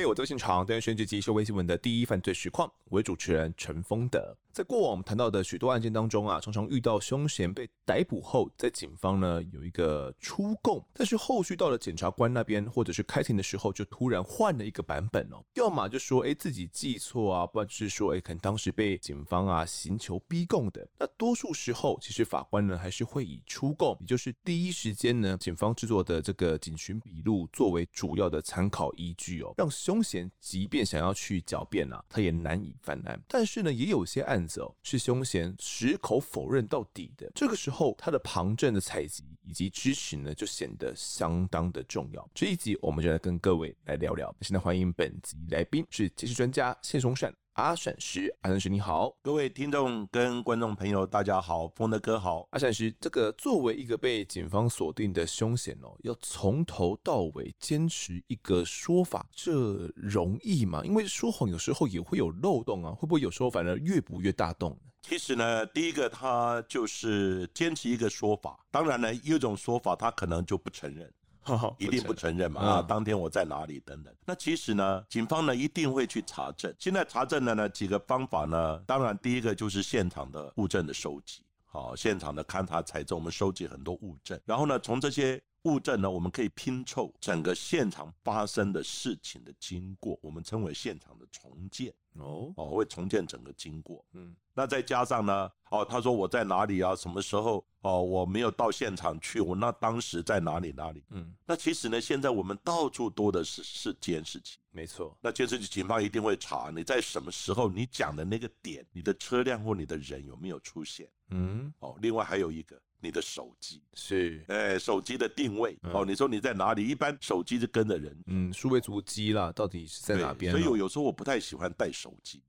嘿，我在现场，单元选举集是微新闻的第一犯罪实况，我为主持人陈丰德。在过往我们谈到的许多案件当中啊，常常遇到凶嫌被逮捕后，在警方呢有一个出供，但是后续到了检察官那边或者是开庭的时候，就突然换了一个版本哦，要么就说哎自己记错啊，不然就是说哎可能当时被警方啊刑求逼供的。那多数时候，其实法官呢还是会以出供，也就是第一时间呢警方制作的这个警询笔录作为主要的参考依据哦，让凶凶嫌即便想要去狡辩啊，他也难以犯案。但是呢，也有些案子哦。是凶嫌矢口否认到底的，这个时候他的旁证的采集以及支持呢，就显得相当的重要。这一集我们就来跟各位来聊聊。现在欢迎本集来宾是刑事专家谢松善。阿善师，阿善师你好，各位听众跟观众朋友大家好，丰德哥好。阿善师，这个作为一个被警方锁定的凶嫌哦，要从头到尾坚持一个说法，这容易吗？因为说谎有时候也会有漏洞啊，会不会有时候反而越补越大洞呢？其实呢，第一个他就是坚持一个说法，当然呢，有一种说法他可能就不承认。一定不承认嘛？啊，当天我在哪里等等。那其实呢，警方呢一定会去查证。现在查证的呢几个方法呢，当然第一个就是现场的物证的收集，好，现场的勘查采证，我们收集很多物证，然后呢，从这些物证呢，我们可以拼凑整个现场发生的事情的经过，我们称为现场的重建。哦哦，会重建整个经过。嗯，那再加上呢，哦，他说我在哪里啊？什么时候？哦，我没有到现场去，我那当时在哪里？哪里？嗯，那其实呢，现在我们到处多的是是监视器。没错，那监视器警方一定会查你在什么时候，你讲的那个点，你的车辆或你的人有没有出现？嗯，哦，另外还有一个，你的手机是，哎，手机的定位。哦，你说你在哪里？一般手机是跟着人，嗯，数位足迹啦，到底是在哪边？所以有有时候我不太喜欢带手机。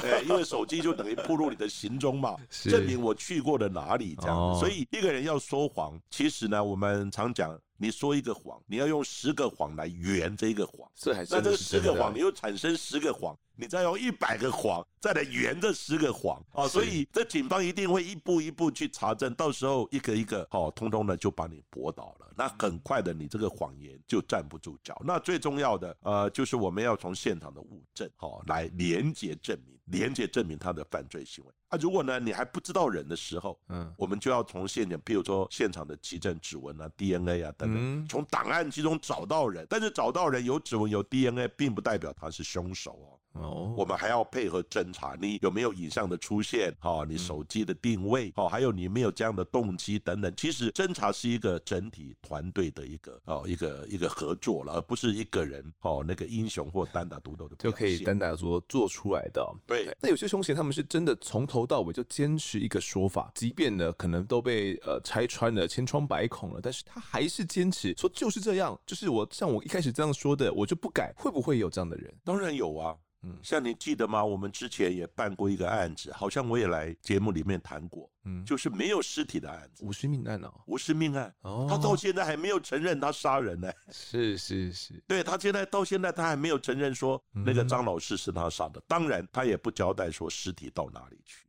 对，因为手机就等于暴露你的行踪嘛，证明我去过了哪里这样。哦，所以一个人要说谎，其实呢，我们常讲，你说一个谎，你要用十个谎来圆这一个谎。这还是那这十个谎，你又产生十个谎。你再用一百个谎再来圆这十个谎啊，所以这警方一定会一步一步去查证，到时候一个一个哦，通通的就把你驳倒了。那很快的，你这个谎言就站不住脚。那最重要的呃，就是我们要从现场的物证哦来连接证明，连接证明他的犯罪行为。啊，如果呢你还不知道人的时候，嗯，我们就要从现场，譬如说现场的迹证、指纹啊、DNA 啊等等，从档案之中找到人。但是找到人有指纹有 DNA，并不代表他是凶手哦。哦，我们还要配合侦查，你有没有影像的出现？哈，你手机的定位，哦，还有你没有这样的动机等等。其实侦查是一个整体团队的一个哦，一个一个合作了，而不是一个人哦，那个英雄或单打独斗的就可以单打独斗做出来的。对，那有些凶嫌他们是真的从头到尾就坚持一个说法，即便呢可能都被呃拆穿了千疮百孔了，但是他还是坚持说就是这样，就是我像我一开始这样说的，我就不改。会不会有这样的人？当然有啊。嗯，像你记得吗？我们之前也办过一个案子，好像我也来节目里面谈过。嗯，就是没有尸体的案子，无尸命案哦，无尸命案。哦，他到现在还没有承认他杀人呢。是是是，对，他现在到现在他还没有承认说那个张老师是他杀的。当然，他也不交代说尸体到哪里去。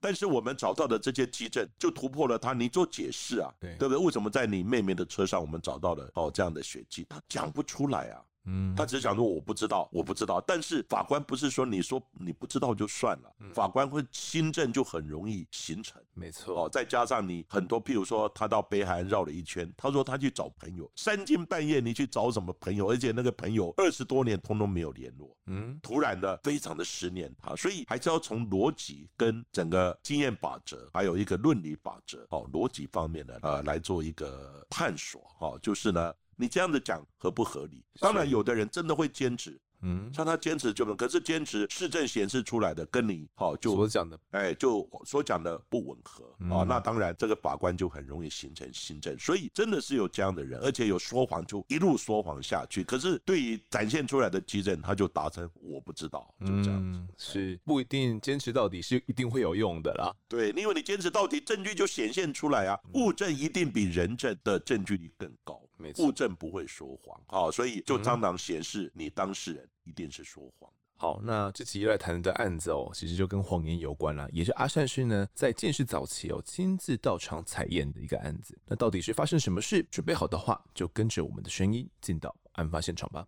但是我们找到的这些迹证就突破了他，你做解释啊，对对不对？为什么在你妹妹的车上我们找到了哦这样的血迹？他讲不出来啊。嗯，他只是讲说我不知道，我不知道。但是法官不是说你说你不知道就算了，法官会心证就很容易形成。没错哦，再加上你很多，譬如说他到北海岸绕了一圈，他说他去找朋友，三更半夜你去找什么朋友？而且那个朋友二十多年通通没有联络，嗯，突然的非常的思念他，所以还是要从逻辑跟整个经验法则，还有一个论理法则哦，逻辑方面的呃来做一个探索哦，就是呢。你这样子讲合不合理？当然，有的人真的会坚持。嗯，像他坚持就能，可是坚持市政显示出来的跟你好就所讲的，哎，就所讲的不吻合啊。那当然，这个法官就很容易形成心证。所以真的是有这样的人，而且有说谎就一路说谎下去。可是对于展现出来的基证，他就达成我不知道，就这样子。是不一定坚持到底是一定会有用的啦。对，因为你坚持到底，证据就显现出来啊。物证一定比人证的证据力更高，物证不会说谎啊，所以就常常显示你当事人。一定是说谎。好，那这期来谈的案子哦，其实就跟谎言有关了，也是阿善师呢在鉴识早期哦亲自到场采验的一个案子。那到底是发生什么事？准备好的话，就跟着我们的声音进到案发现场吧。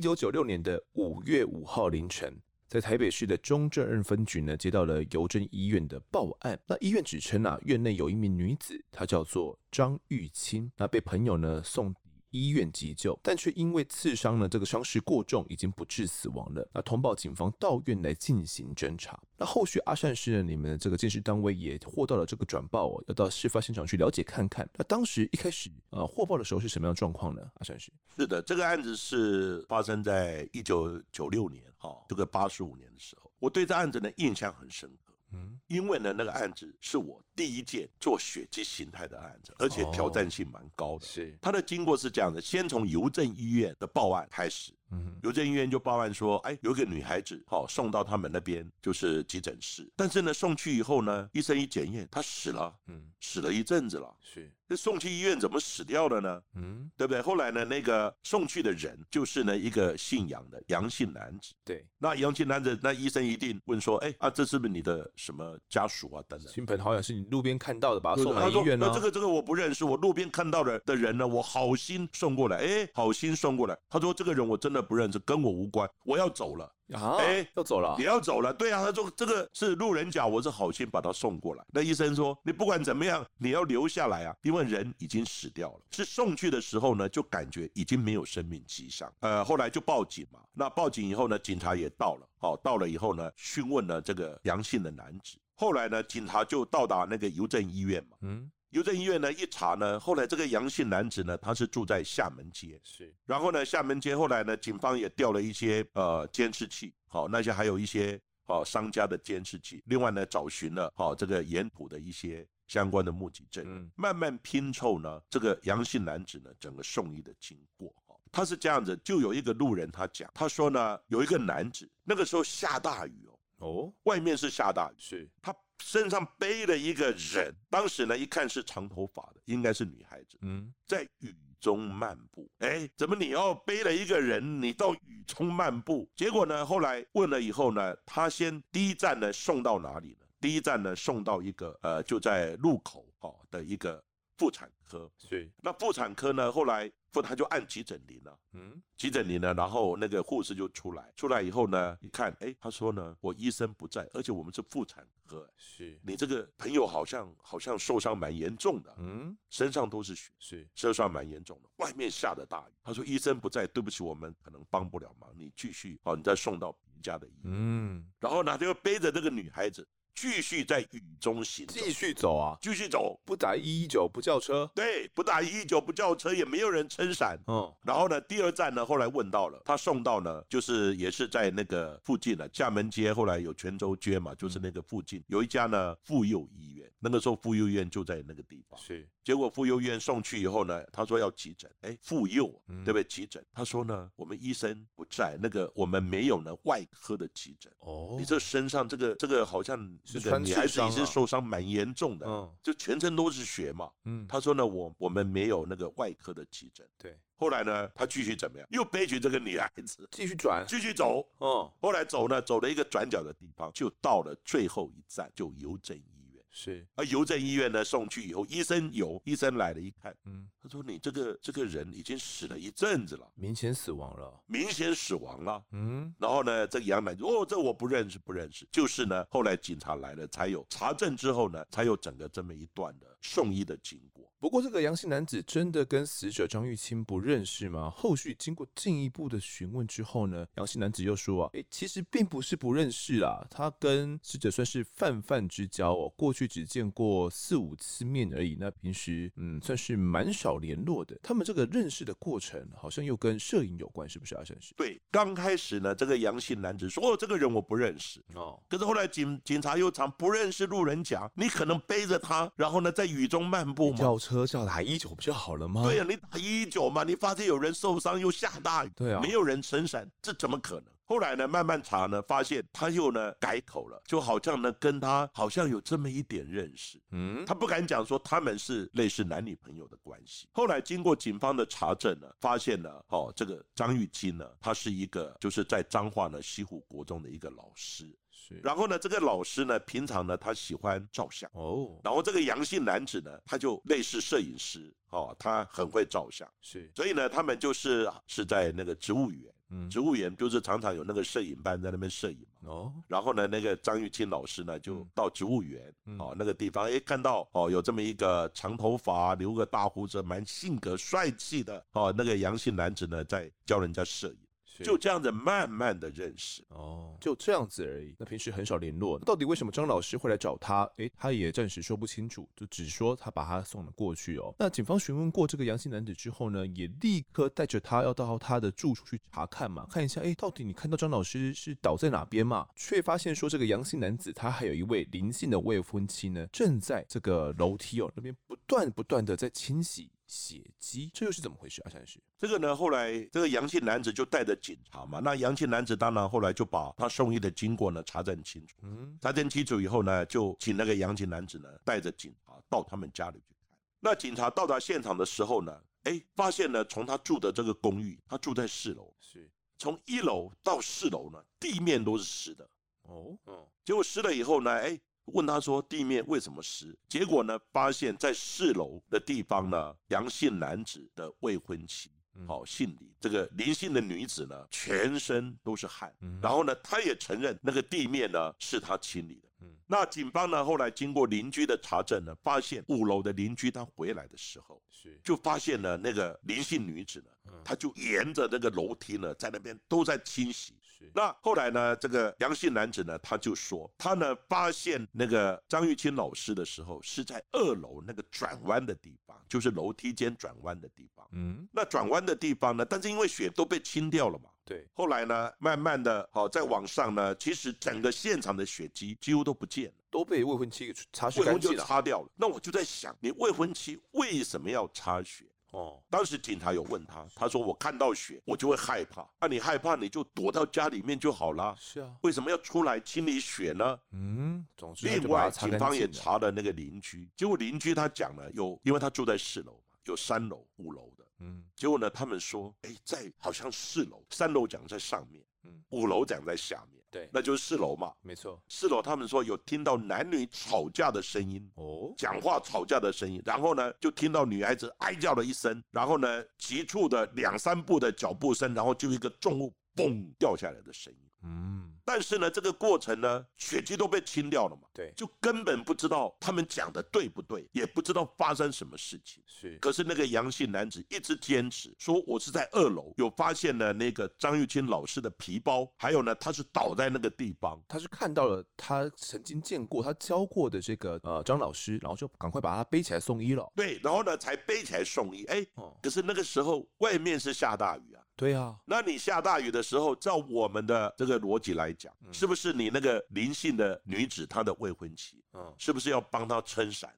九九六年的五月五号凌晨，在台北市的中正二分局呢，接到了邮政医院的报案。那医院指称啊，院内有一名女子，她叫做张玉清，那被朋友呢送。医院急救，但却因为刺伤呢，这个伤势过重，已经不治死亡了。那通报警方到院来进行侦查。那后续阿善师呢，你们这个监视单位也获到了这个转报哦，要到事发现场去了解看看。那当时一开始呃获报的时候是什么样状况呢？阿善师是的，这个案子是发生在一九九六年哈，这个八十五年的时候，我对这案子呢印象很深刻。嗯，因为呢，那个案子是我第一件做血迹形态的案子，而且挑战性蛮高的。是，它的经过是这样的：先从邮政医院的报案开始。嗯，邮政医院就报案说，哎，有个女孩子，好送到他们那边就是急诊室，但是呢，送去以后呢，医生一检验，她死了，嗯，死了一阵子了，是，那送去医院怎么死掉的呢？嗯，对不对？后来呢，那个送去的人就是呢一个姓杨的杨姓男子，对，那杨姓男子，那医生一定问说，哎啊，这是不是你的什么家属啊？等等，亲朋好友是你路边看到的，把他送来医院呢？那这个这个我不认识，我路边看到的的人呢，我好心送过来，哎，好心送过来。他说这个人我真的。不认识，跟我无关，我要走了。啊，哎，要走了，也要走了。对啊，他说这个是路人甲，我是好心把他送过来。那医生说，你不管怎么样，你要留下来啊，因为人已经死掉了。是送去的时候呢，就感觉已经没有生命迹象。呃，后来就报警嘛。那报警以后呢，警察也到了。好，到了以后呢，询问了这个杨姓的男子。后来呢，警察就到达那个邮政医院嘛。嗯。邮政医院呢，一查呢，后来这个杨姓男子呢，他是住在厦门街，是。然后呢，厦门街后来呢，警方也调了一些呃监视器，好，那些还有一些哦商家的监视器，另外呢，找寻了好这个沿途的一些相关的目击证人，慢慢拼凑呢，这个杨姓男子呢，整个送医的经过，他是这样子，就有一个路人他讲，他说呢，有一个男子那个时候下大雨哦，哦，外面是下大雨，是。他。身上背了一个人，当时呢，一看是长头发的，应该是女孩子。嗯，在雨中漫步。哎，怎么你要背了一个人，你到雨中漫步？结果呢，后来问了以后呢，他先第一站呢送到哪里呢？第一站呢送到一个呃就在路口哦的一个妇产科。是，那妇产科呢后来。不，他就按急诊铃了。嗯，急诊铃呢，然后那个护士就出来，出来以后呢，一看，哎，他说呢，我医生不在，而且我们是妇产科，是你这个朋友好像好像受伤蛮严重的，嗯，身上都是血，是受伤蛮严重的，外面下的大雨。他说医生不在，对不起，我们可能帮不了忙，你继续，好，你再送到别家的医院。嗯，然后呢，就背着这个女孩子。继续在雨中行，继续走啊，继续走，不打一一九，不叫车，对，不打一一九，不叫车，也没有人撑伞。嗯，然后呢，第二站呢，后来问到了，他送到呢，就是也是在那个附近的，厦门街，后来有泉州街嘛，就是那个附近有一家呢妇幼医院，那个时候妇幼医院就在那个地方。是，结果妇幼医院送去以后呢，他说要急诊，哎，妇幼，对不对？急诊，他说呢，我们医生不在，那个我们没有呢外科的急诊。哦，你这身上这个这个好像。这个女孩子也是受伤蛮严重的，嗯，就全身都是血嘛，嗯，他说呢，我我们没有那个外科的急诊，对，后来呢，他继续怎么样？又背起这个女孩子，继续转，继续走，嗯，后来走呢，走了一个转角的地方，就到了最后一站，就邮政医院。是，而邮政医院呢，送去以后，医生有医生来了，一看，嗯，他说你这个这个人已经死了一阵子了，明显死亡了，明显死亡了，嗯，然后呢，这个杨奶奶哦，这我不认识，不认识，就是呢，后来警察来了，才有查证之后呢，才有整个这么一段的送医的经过。不过这个阳性男子真的跟死者张玉清不认识吗？后续经过进一步的询问之后呢，阳性男子又说啊，诶，其实并不是不认识啦，他跟死者算是泛泛之交哦，过去只见过四五次面而已，那平时嗯算是蛮少联络的。他们这个认识的过程好像又跟摄影有关，是不是啊？算是对，刚开始呢，这个阳性男子说哦，这个人我不认识哦，可是后来警警察又常不认识路人甲，你可能背着他，然后呢在雨中漫步吗？车叫打一一九不就好了吗？对呀、啊，你打一一九嘛，你发现有人受伤又下大雨，对啊，没有人撑伞，这怎么可能？后来呢，慢慢查呢，发现他又呢改口了，就好像呢跟他好像有这么一点认识，嗯，他不敢讲说他们是类似男女朋友的关系。后来经过警方的查证呢，发现呢，哦，这个张玉金呢，他是一个就是在彰化呢西湖国中的一个老师。然后呢，这个老师呢，平常呢，他喜欢照相哦。然后这个杨姓男子呢，他就类似摄影师哦，他很会照相。是，所以呢，他们就是是在那个植物园嗯，植物园就是常常有那个摄影班在那边摄影嘛。哦，然后呢，那个张玉清老师呢就到植物园，嗯、哦，那个地方，哎，看到哦有这么一个长头发、留个大胡子、蛮性格帅气的哦那个杨姓男子呢，在教人家摄影。就这样子慢慢的认识哦，就这样子而已。那平时很少联络，到底为什么张老师会来找他？诶，他也暂时说不清楚，就只说他把他送了过去哦。那警方询问过这个阳性男子之后呢，也立刻带着他要到他的住处去查看嘛，看一下，诶，到底你看到张老师是倒在哪边嘛？却发现说这个阳性男子他还有一位林姓的未婚妻呢，正在这个楼梯哦那边不断不断的在清洗。血迹，这又是怎么回事啊？先生，这个呢，后来这个杨姓男子就带着警察嘛，那杨姓男子当然后来就把他送医的经过呢查证清楚。嗯，查证清楚以后呢，就请那个杨姓男子呢带着警察到他们家里去看。那警察到达现场的时候呢，哎，发现呢，从他住的这个公寓，他住在四楼，是从一楼到四楼呢，地面都是湿的。哦，嗯，结果湿了以后呢，哎。问他说地面为什么湿？结果呢，发现在四楼的地方呢，杨姓男子的未婚妻，好、哦、姓李，这个林姓的女子呢，全身都是汗。然后呢，他也承认那个地面呢是他清理的。那警方呢后来经过邻居的查证呢，发现五楼的邻居他回来的时候，是就发现了那个林姓女子呢，她就沿着那个楼梯呢，在那边都在清洗。那后来呢，这个杨姓男子呢，他就说，他呢发现那个张玉清老师的时候，是在二楼那个转弯的地方，就是楼梯间转弯的地方。嗯，那转弯的地方呢，但是因为血都被清掉了嘛。对。后来呢，慢慢的，好，在网上呢，其实整个现场的血迹几乎都不见了，都被未婚妻给擦血干净了，擦掉了。那我就在想，你未婚妻为什么要擦血？哦，当时警察有问他，他说我看到血，我就会害怕。那、啊、你害怕，你就躲到家里面就好了。是啊，为什么要出来清理血呢？嗯，总之。另外，警方也查了那个邻居，结果邻居他讲了，有，因为他住在四楼嘛，有三楼、五楼的。嗯，结果呢，他们说，哎，在好像四楼，三楼讲在上面，嗯，五楼讲在下面。对，那就是四楼嘛，没错。四楼他们说有听到男女吵架的声音，哦，讲话吵架的声音，然后呢就听到女孩子哀叫了一声，然后呢急促的两三步的脚步声，然后就一个重物嘣掉下来的声音。嗯，但是呢，这个过程呢，血迹都被清掉了嘛，对，就根本不知道他们讲的对不对，也不知道发生什么事情。是，可是那个阳性男子一直坚持说，我是在二楼有发现了那个张玉清老师的皮包，还有呢，他是倒在那个地方，他是看到了他曾经见过他教过的这个呃张老师，然后就赶快把他背起来送医了。对，然后呢才背起来送医。哎，可是那个时候外面是下大雨啊。对啊，那你下大雨的时候，照我们的这个逻辑来讲，是不是你那个林姓的女子她的未婚妻，嗯，是不是要帮她撑伞？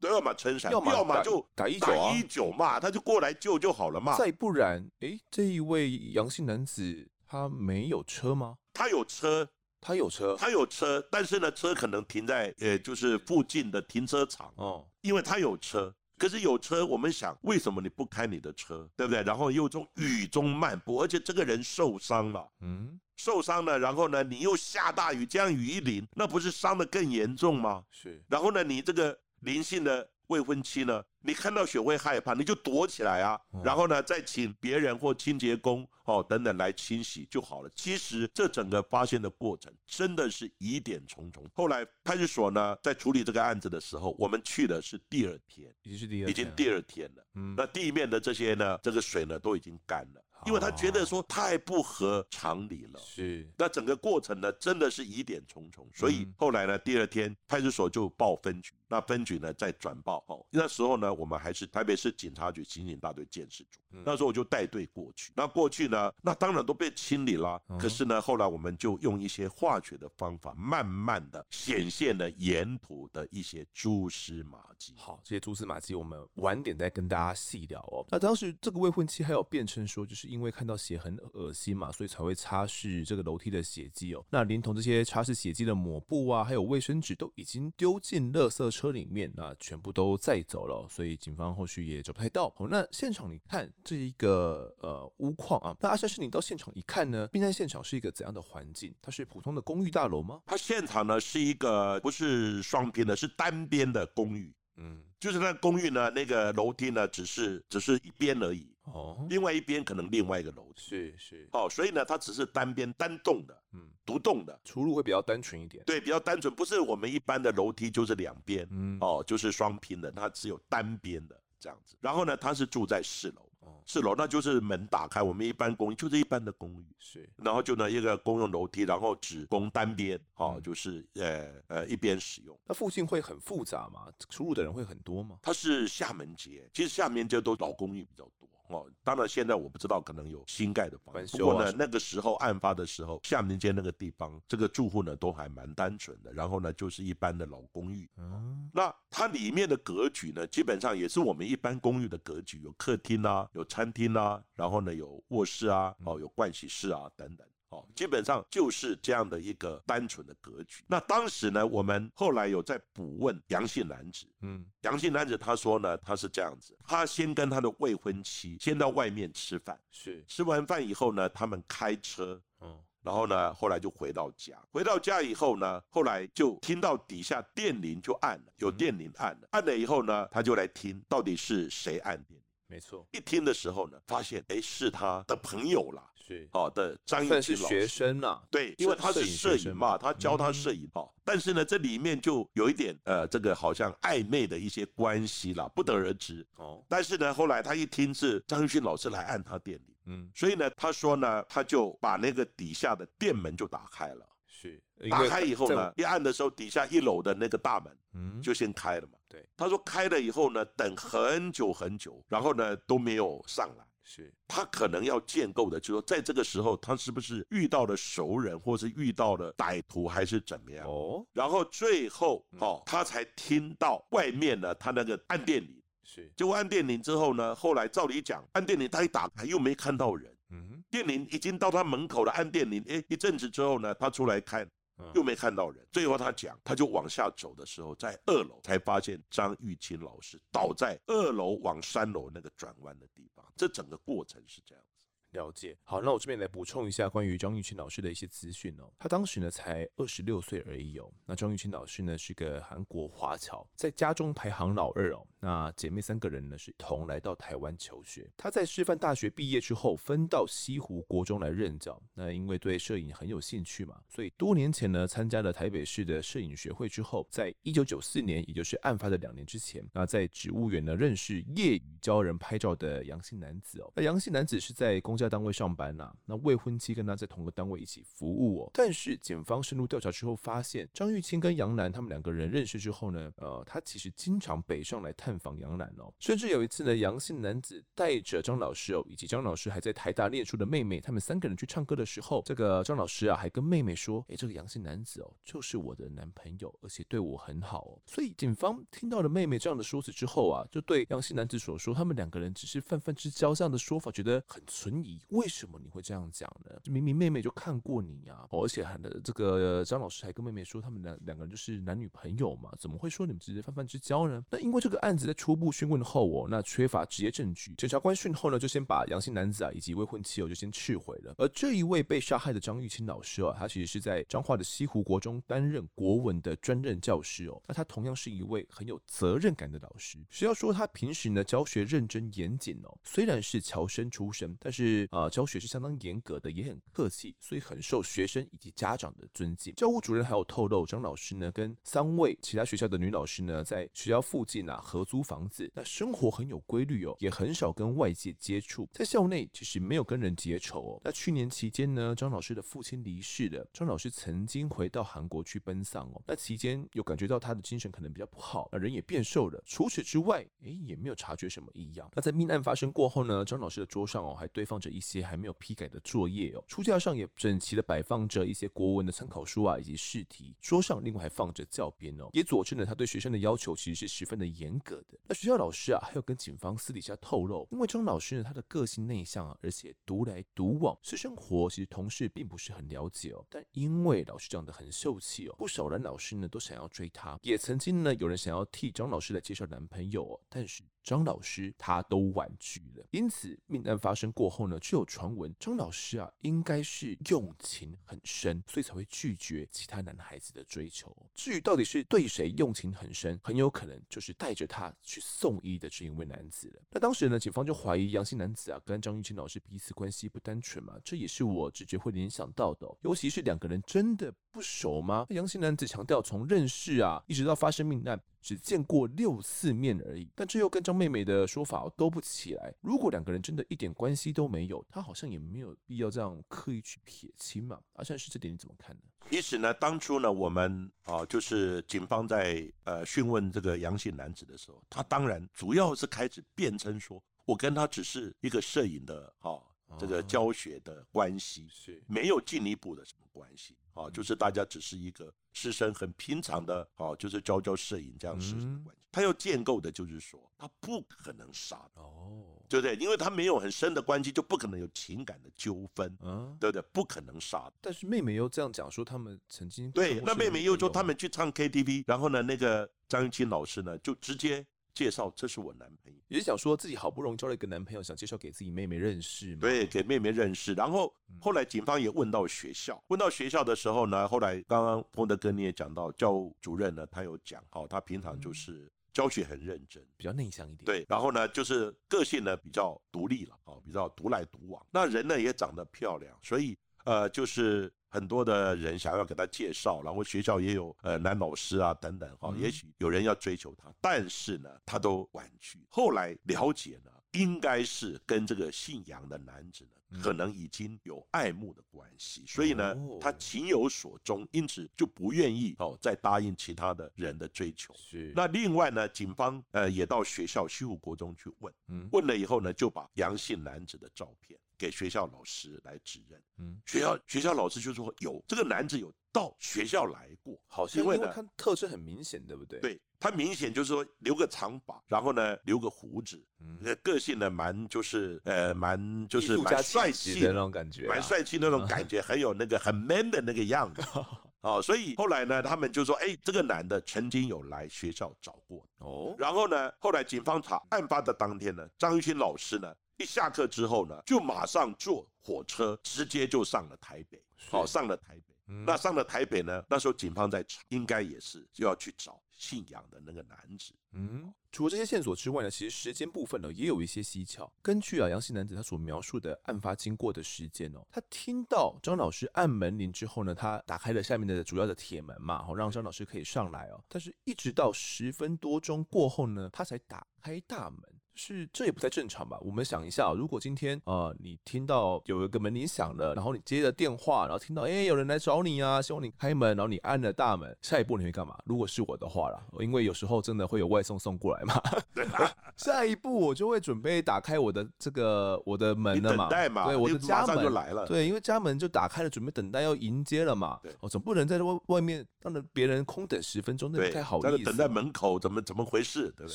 都要么撑伞，要么就打一九一九嘛，他就过来救就好了嘛。再不然，哎，这一位杨姓男子他没有车吗？他有车，他有车，他有车，但是呢，车可能停在呃，就是附近的停车场。哦，因为他有车。可是有车，我们想，为什么你不开你的车，对不对？然后又从雨中漫步，而且这个人受伤了，嗯，受伤了，然后呢，你又下大雨，这样雨一淋，那不是伤的更严重吗？是。然后呢，你这个灵性的未婚妻呢，你看到血会害怕，你就躲起来啊，然后呢，再请别人或清洁工。哦，等等来清洗就好了。其实这整个发现的过程真的是疑点重重。后来派出所呢，在处理这个案子的时候，我们去的是第二天，已经是第二天，已经第二天了。嗯，那地面的这些呢，这个水呢都已经干了。因为他觉得说太不合常理了，是。那整个过程呢，真的是疑点重重。所以后来呢，第二天派出所就报分局，那分局呢再转报。哦，那时候呢，我们还是台北市警察局刑警大队监视组。那时候我就带队过去。那过去呢，那当然都被清理了。可是呢，后来我们就用一些化学的方法，慢慢的显现了沿途的一些蛛丝马迹。好，这些蛛丝马迹我们晚点再跟大家细聊哦。那当时这个未婚妻还有辩称说，就是。因为看到血很恶心嘛，所以才会擦拭这个楼梯的血迹哦。那连同这些擦拭血迹的抹布啊，还有卫生纸都已经丢进垃圾车里面，那全部都载走了，所以警方后续也找不太到。哦，那现场你看这一个呃屋况啊，那阿山是，你到现场一看呢，并在现场是一个怎样的环境？它是普通的公寓大楼吗？它现场呢是一个不是双边的，是单边的公寓。嗯，就是那公寓呢，那个楼梯呢，只是只是一边而已。哦，另外一边可能另外一个楼梯，是是，哦，所以呢，它只是单边单栋的，嗯，独栋的，出入会比较单纯一点，对，比较单纯，不是我们一般的楼梯就是两边，嗯，哦，就是双拼的，它只有单边的这样子。然后呢，他是住在四楼。四楼那就是门打开，我们一般公寓就是一般的公寓，是，然后就呢一个公用楼梯，然后只供单边，哦，就是呃呃一边使用。那附近会很复杂吗？出入的人会很多吗？它是厦门街，其实厦门街都老公寓比较多。哦，当然现在我不知道，可能有新盖的房子。不过呢，那个时候案发的时候，厦门街那个地方，这个住户呢都还蛮单纯的。然后呢，就是一般的老公寓。嗯，那它里面的格局呢，基本上也是我们一般公寓的格局，有客厅啊，有餐厅啊，然后呢有卧室啊，哦，有盥洗室啊等等。哦，基本上就是这样的一个单纯的格局。那当时呢，我们后来有在补问杨姓男子，嗯，杨姓男子他说呢，他是这样子，他先跟他的未婚妻先到外面吃饭，是。吃完饭以后呢，他们开车，嗯，然后呢，后来就回到家，回到家以后呢，后来就听到底下电铃就按了，有电铃按了，按了以后呢，他就来听到底是谁按电铃。没错，一听的时候呢，发现哎是他的朋友啦，是好的张玉清老师，学生啦，对，因为他是摄影嘛，他教他摄影哈，但是呢这里面就有一点呃这个好像暧昧的一些关系啦，不得而知哦。但是呢后来他一听是张玉兴老师来按他店里，嗯，所以呢他说呢他就把那个底下的店门就打开了，是打开以后呢一按的时候底下一楼的那个大门，嗯，就先开了嘛。对，他说开了以后呢，等很久很久，然后呢都没有上来。是，他可能要建构的，就是说在这个时候，他是不是遇到了熟人，或是遇到了歹徒，还是怎么样？哦，然后最后哦，他才听到外面呢，他那个按电铃，是，结果按电铃之后呢，后来照理讲，按电铃他一打开又没看到人，嗯，电铃已经到他门口了，按电铃，哎，一阵子之后呢，他出来看。又没看到人，最后他讲，他就往下走的时候，在二楼才发现张玉清老师倒在二楼往三楼那个转弯的地方，这整个过程是这样子。了解，好，那我这边来补充一下关于张玉清老师的一些资讯哦。他当时呢才二十六岁而已哦。那张玉清老师呢是个韩国华侨，在家中排行老二哦。那姐妹三个人呢是同来到台湾求学。她在师范大学毕业之后，分到西湖国中来任教。那因为对摄影很有兴趣嘛，所以多年前呢参加了台北市的摄影学会之后，在一九九四年，也就是案发的两年之前，那在植物园呢认识业余教人拍照的杨姓男子哦。那杨姓男子是在公家单位上班呐、那未婚妻跟他在同个单位一起服务哦。但是警方深入调查之后，发现张玉清跟杨楠他们两个人认识之后呢，呃，他其实经常北上来探探访杨澜哦。甚至有一次呢，杨姓男子带着张老师哦，以及张老师还在台大念书的妹妹，他们三个人去唱歌的时候，这个张老师啊还跟妹妹说：“哎，这个杨姓男子哦，就是我的男朋友，而且对我很好哦。”所以警方听到了妹妹这样的说辞之后啊，就对杨姓男子所说他们两个人只是泛泛之交这样的说法觉得很存疑。为什么你会这样讲呢？明明妹妹就看过你啊，而且还的这个张老师还跟妹妹说他们两两个人就是男女朋友嘛，怎么会说你们只是泛泛之交呢？那因为这个案子在初步讯问后哦，那缺乏直接证据，检察官讯后呢，就先把杨姓男子啊以及未婚妻哦就先撤回了。而这一位被杀害的张玉清老师哦，他其实是在彰化的西湖国中担任国文的专任教师哦，那他同样是一位很有责任感的老师。需要说他平时呢教学认真严谨哦，虽然是侨生出身，但是啊。教学是相当严格的，也很客气，所以很受学生以及家长的尊敬。教务主任还有透露，张老师呢跟三位其他学校的女老师呢，在学校附近啊合租房子，那生活很有规律哦，也很少跟外界接触，在校内其实没有跟人结仇哦。那去年期间呢，张老师的父亲离世了，张老师曾经回到韩国去奔丧哦。那期间有感觉到他的精神可能比较不好，那人也变瘦了。除此之外，哎，也没有察觉什么异样。那在命案发生过后呢，张老师的桌上哦还堆放着一些。还没有批改的作业哦，书架上也整齐的摆放着一些国文的参考书啊，以及试题。桌上另外还放着教鞭哦，也佐证了他对学生的要求其实是十分的严格那学校老师啊，还有跟警方私底下透露，因为张老师呢，他的个性内向啊，而且独来独往，私生活其实同事并不是很了解哦。但因为老师长得很秀气哦，不少男老师呢都想要追她，也曾经呢有人想要替张老师来介绍男朋友哦，但是。张老师他都婉拒了。因此，命案发生过后呢，就有传闻张老师啊，应该是用情很深，所以才会拒绝其他男孩子的追求。至于到底是对谁用情很深，很有可能就是带着他去送医的这一位男子了。那当时呢，警方就怀疑杨姓男子啊跟张玉清老师彼此关系不单纯嘛，这也是我直觉会联想到的。尤其是两个人真的不熟吗？杨姓男子强调，从认识啊一直到发生命案，只见过六次面而已。但这又跟张妹妹的说法都不起来。如果两个人真的一点关系都没有，他好像也没有必要这样刻意去撇清嘛。阿善是，这点你怎么看呢？其实呢，当初呢，我们啊，就是警方在呃讯问这个阳性男子的时候，他当然主要是开始辩称说，我跟他只是一个摄影的哈。这个教学的关系是没有进一步的什么关系啊，就是大家只是一个师生很平常的哦，就是教教摄影这样师生的关系。他要建构的就是说，他不可能杀哦，对不对？因为他没有很深的关系，就不可能有情感的纠纷，嗯，对不对？不可能杀。但是妹妹又这样讲说，他们曾经对，那妹妹又说他们去唱 KTV，然后呢，那个张玉清老师呢就直接。介绍，这是我男朋友，也是想说自己好不容易交了一个男朋友，想介绍给自己妹妹认识嘛。对，给妹妹认识。然后后来警方也问到学校，问到学校的时候呢，后来刚刚彭德哥你也讲到，教务主任呢，他有讲，好，他平常就是教学很认真，比较内向一点。对，然后呢，就是个性呢比较独立了，啊，比较独来独往。那人呢也长得漂亮，所以呃就是。很多的人想要给他介绍，然后学校也有呃男老师啊等等哈，也许有人要追求他，但是呢他都婉拒。后来了解呢，应该是跟这个姓杨的男子呢，可能已经有爱慕的关系，所以呢他情有所钟，因此就不愿意哦再答应其他的人的追求。是。那另外呢，警方呃也到学校西湖国中去问，问了以后呢，就把杨姓男子的照片。给学校老师来指认，嗯，学校学校老师就说有这个男子有到学校来过，好像因为他特征很明显，对不对？对，他明显就是说留个长发，然后呢留个胡子，嗯，个性呢蛮就是呃蛮就是蛮帅气的那种感觉，蛮帅气那种感觉，很有那个很 man 的那个样子，哦，所以后来呢，他们就说，哎，这个男的曾经有来学校找过，哦，然后呢，后来警方查案发的当天呢，张玉清老师呢。一下课之后呢，就马上坐火车，直接就上了台北。好，上了台北。那上了台北呢，那时候警方在查，应该也是就要去找姓杨的那个男子。嗯，除了这些线索之外呢，其实时间部分呢也有一些蹊跷。根据啊杨姓男子他所描述的案发经过的时间哦，他听到张老师按门铃之后呢，他打开了下面的主要的铁门嘛，好让张老师可以上来哦。但是一直到十分多钟过后呢，他才打开大门。是，这也不太正常吧？我们想一下，如果今天呃你听到有一个门铃响了，然后你接了电话，然后听到哎有人来找你啊，希望你开门，然后你按了大门，下一步你会干嘛？如果是我的话啦，因为有时候真的会有外送送过来嘛，下一步我就会准备打开我的这个我的门了嘛，对，我的家门就来了，对，因为家门就打开了，准备等待要迎接了嘛，对，我总不能在外外面让人别人空等十分钟，那不太好意思，在等在门口怎么怎么回事，对不对？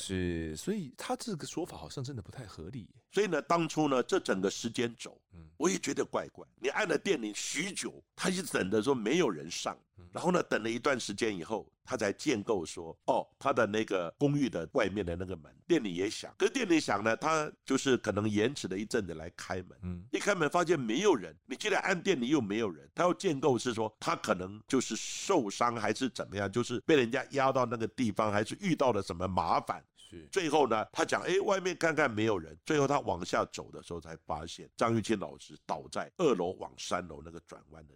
是，所以他这个说法。好像真的不太合理，所以呢，当初呢，这整个时间轴，嗯我也觉得怪怪。你按了电铃许久，他一直等着说没有人上，然后呢，等了一段时间以后，他才建构说，哦，他的那个公寓的外面的那个门，电铃也响，可是电铃响呢，他就是可能延迟了一阵子来开门，嗯一开门发现没有人，你既然按电铃又没有人，他要建构是说他可能就是受伤还是怎么样，就是被人家压到那个地方，还是遇到了什么麻烦。最后呢，他讲，哎，外面看看没有人。最后他往下走的时候，才发现张玉清老师倒在二楼往三楼那个转弯的。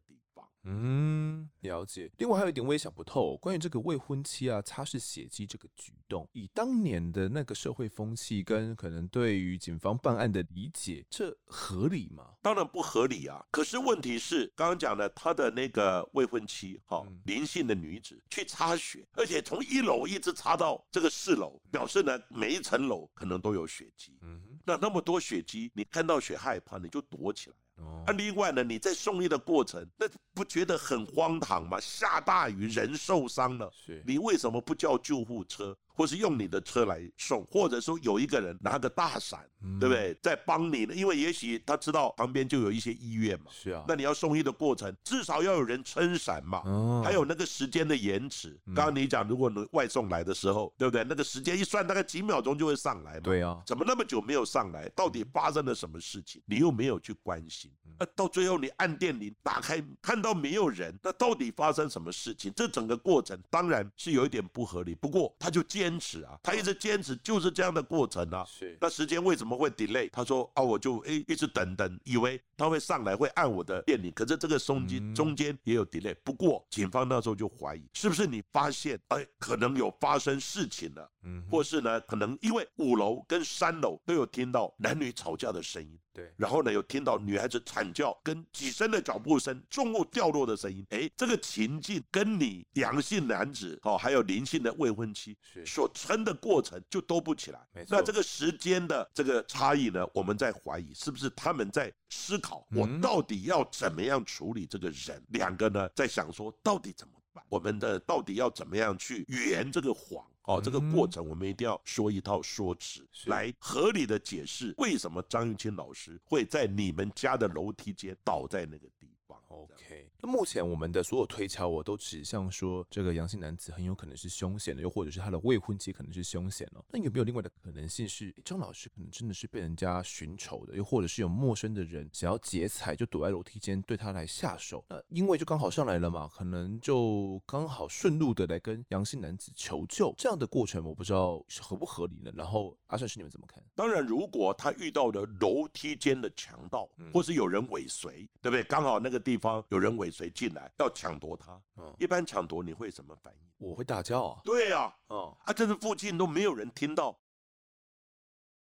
嗯，了解。另外还有一点我也想不透，关于这个未婚妻啊擦拭血迹这个举动，以当年的那个社会风气跟可能对于警方办案的理解，这合理吗？当然不合理啊。可是问题是，刚刚讲的他的那个未婚妻，哈，林姓的女子去擦血，而且从一楼一直擦到这个四楼，表示呢每一层楼可能都有血迹。嗯哼，那那么多血迹，你看到血害怕，你就躲起来。那、啊、另外呢，你在送医的过程，那不觉得很荒唐吗？下大雨，人受伤了，是你为什么不叫救护车？或是用你的车来送，或者说有一个人拿个大伞，嗯、对不对，在帮你呢？因为也许他知道旁边就有一些医院嘛，是啊，那你要送医的过程，至少要有人撑伞嘛，哦、还有那个时间的延迟。刚刚你讲，如果你外送来的时候，对不对？那个时间一算，大概几秒钟就会上来嘛。对啊，怎么那么久没有上来？到底发生了什么事情？你又没有去关心。那到最后你按电铃打开，看到没有人，那到底发生什么事情？这整个过程当然是有一点不合理。不过他就坚持啊，他一直坚持就是这样的过程啊。是。那时间为什么会 delay？他说啊，我就哎一直等等，以为他会上来会按我的电铃，可是这个松机中间也有 delay。不过警方那时候就怀疑，是不是你发现哎可能有发生事情了？嗯，或是呢可能因为五楼跟三楼都有听到男女吵架的声音。对，然后呢，有听到女孩子惨叫跟几声的脚步声、重物掉落的声音。哎，这个情境跟你阳性男子哦，还有林性的未婚妻所称的过程就都不起来。没错。那这个时间的这个差异呢，我们在怀疑是不是他们在思考，我到底要怎么样处理这个人？两个呢在想说，到底怎么办？我们的到底要怎么样去圆这个谎？哦，这个过程我们一定要说一套说辞，来合理的解释为什么张玉清老师会在你们家的楼梯间倒在那个地方。OK，那目前我们的所有推敲，我都指向说这个阳性男子很有可能是凶险的，又或者是他的未婚妻可能是凶险哦。那有没有另外的可能性是张老师可能真的是被人家寻仇的，又或者是有陌生的人想要劫财，就躲在楼梯间对他来下手？那因为就刚好上来了嘛，可能就刚好顺路的来跟阳性男子求救，这样的过程我不知道是合不合理呢？然后阿善师你们怎么看？当然，如果他遇到的楼梯间的强盗，或是有人尾随，对不对？刚好那个地方有人尾随进来要抢夺他，嗯，一般抢夺你会什么反应？我会大叫啊！对啊，嗯，啊，这是附近都没有人听到，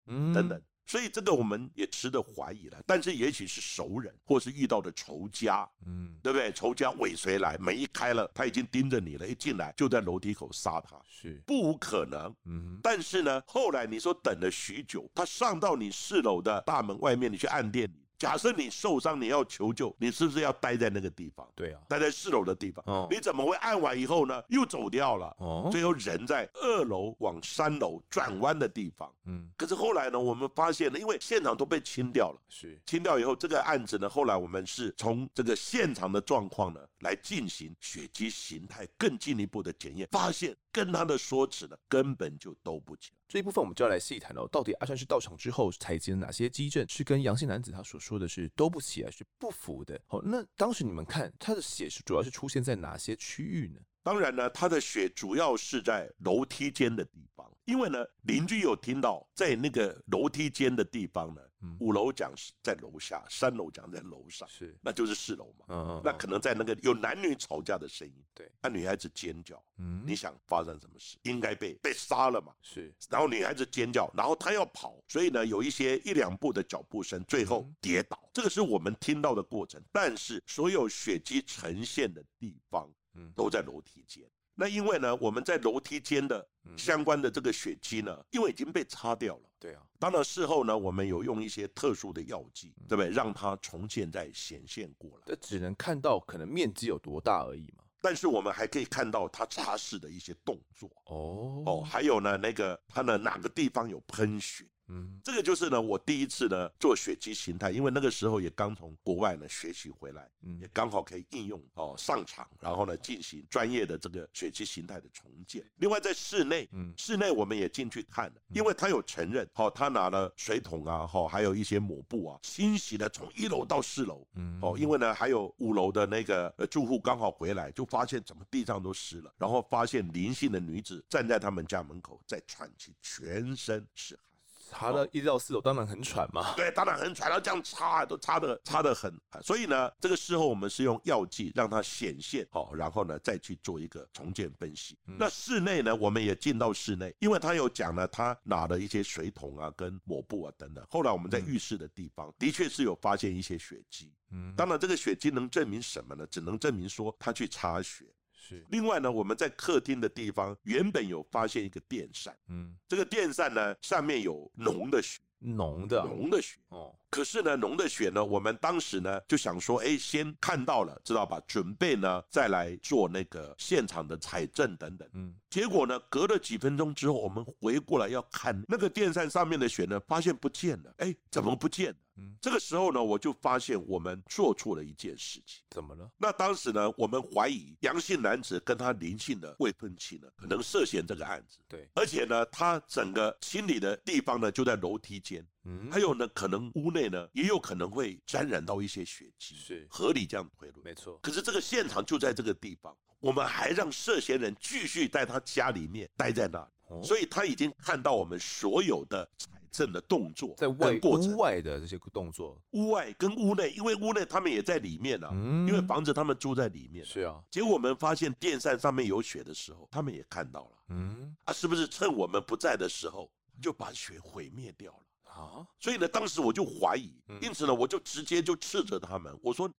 嗯，等等，所以这个我们也值得怀疑了。但是也许是熟人，或是遇到的仇家，嗯，对不对？仇家尾随来，门一开了，他已经盯着你了，一进来就在楼梯口杀他，是不无可能，嗯。但是呢，后来你说等了许久，他上到你四楼的大门外面，你去按电铃。假设你受伤，你要求救，你是不是要待在那个地方？对啊，待在四楼的地方。哦，你怎么会按完以后呢，又走掉了？哦，最后人在二楼往三楼转弯的地方。嗯，可是后来呢，我们发现呢，因为现场都被清掉了，是清掉以后，这个案子呢，后来我们是从这个现场的状况呢来进行血迹形态更进一步的检验，发现跟他的说辞呢根本就都不起来。这一部分我们就要来细谈了，到底阿川是到场之后采集了哪些基证，是跟阳性男子他所说的是都不起来，是不符的。好，那当时你们看他的血是主要是出现在哪些区域呢？当然呢，他的血主要是在楼梯间的地方，因为呢邻居有听到在那个楼梯间的地方呢。五楼讲是在楼下，三楼讲在楼上，是，那就是四楼嘛。嗯，那可能在那个有男女吵架的声音，对，那女孩子尖叫，嗯，你想发生什么事？应该被被杀了嘛？是，然后女孩子尖叫，然后她要跑，所以呢，有一些一两步的脚步声，最后跌倒，这个是我们听到的过程。但是所有血迹呈现的地方，嗯，都在楼梯间。那因为呢，我们在楼梯间的相关的这个血迹呢，因为已经被擦掉了。对啊，当然事后呢，我们有用一些特殊的药剂，对不对？让它重现再显现过来。这只能看到可能面积有多大而已嘛。但是我们还可以看到它擦拭的一些动作。哦哦，还有呢，那个它的哪个地方有喷血。嗯，这个就是呢，我第一次呢做血迹形态，因为那个时候也刚从国外呢学习回来，嗯，也刚好可以应用哦上场，然后呢进行专业的这个血迹形态的重建。另外在室内，嗯，室内我们也进去看了，因为他有承认，哦，他拿了水桶啊，哦，还有一些抹布啊，清洗了从一楼到四楼，嗯，哦，因为呢还有五楼的那个呃住户刚好回来，就发现怎么地上都湿了，然后发现林姓的女子站在他们家门口在喘气，全身是汗。擦到一到四楼，当然很喘嘛。对，当然很喘，然后这样擦都擦的擦的很。所以呢，这个时候我们是用药剂让它显现，好，然后呢再去做一个重建分析。嗯、那室内呢，我们也进到室内，因为他有讲了，他拿了一些水桶啊、跟抹布啊等等。后来我们在浴室的地方，的确是有发现一些血迹。嗯，当然这个血迹能证明什么呢？只能证明说他去擦血。是，另外呢，我们在客厅的地方原本有发现一个电扇，嗯，这个电扇呢上面有浓的血，浓的，浓的血，哦。可是呢，浓的血呢，我们当时呢就想说，哎，先看到了，知道吧？准备呢再来做那个现场的采证等等。嗯，结果呢，隔了几分钟之后，我们回过来要看那个电扇上面的血呢，发现不见了。哎，怎么不见了？嗯，这个时候呢，我就发现我们做错了一件事情。怎么了？那当时呢，我们怀疑阳性男子跟他林姓的未婚妻呢，可能涉嫌这个案子。对，而且呢，他整个清理的地方呢，就在楼梯间。嗯，还有呢，可能屋内呢，也有可能会沾染到一些血迹。是，合理这样推论。没错。可是这个现场就在这个地方，我们还让涉嫌人继续在他家里面待在那里，哦，所以他已经看到我们所有的。正的动作，在外屋外的这些动作，屋外跟屋内，因为屋内他们也在里面啊，嗯，因为房子他们住在里面，是啊。结果我们发现电扇上面有血的时候，他们也看到了，嗯，啊，是不是趁我们不在的时候就把血毁灭掉了啊？所以呢，当时我就怀疑，因此呢，我就直接就斥责他们，我说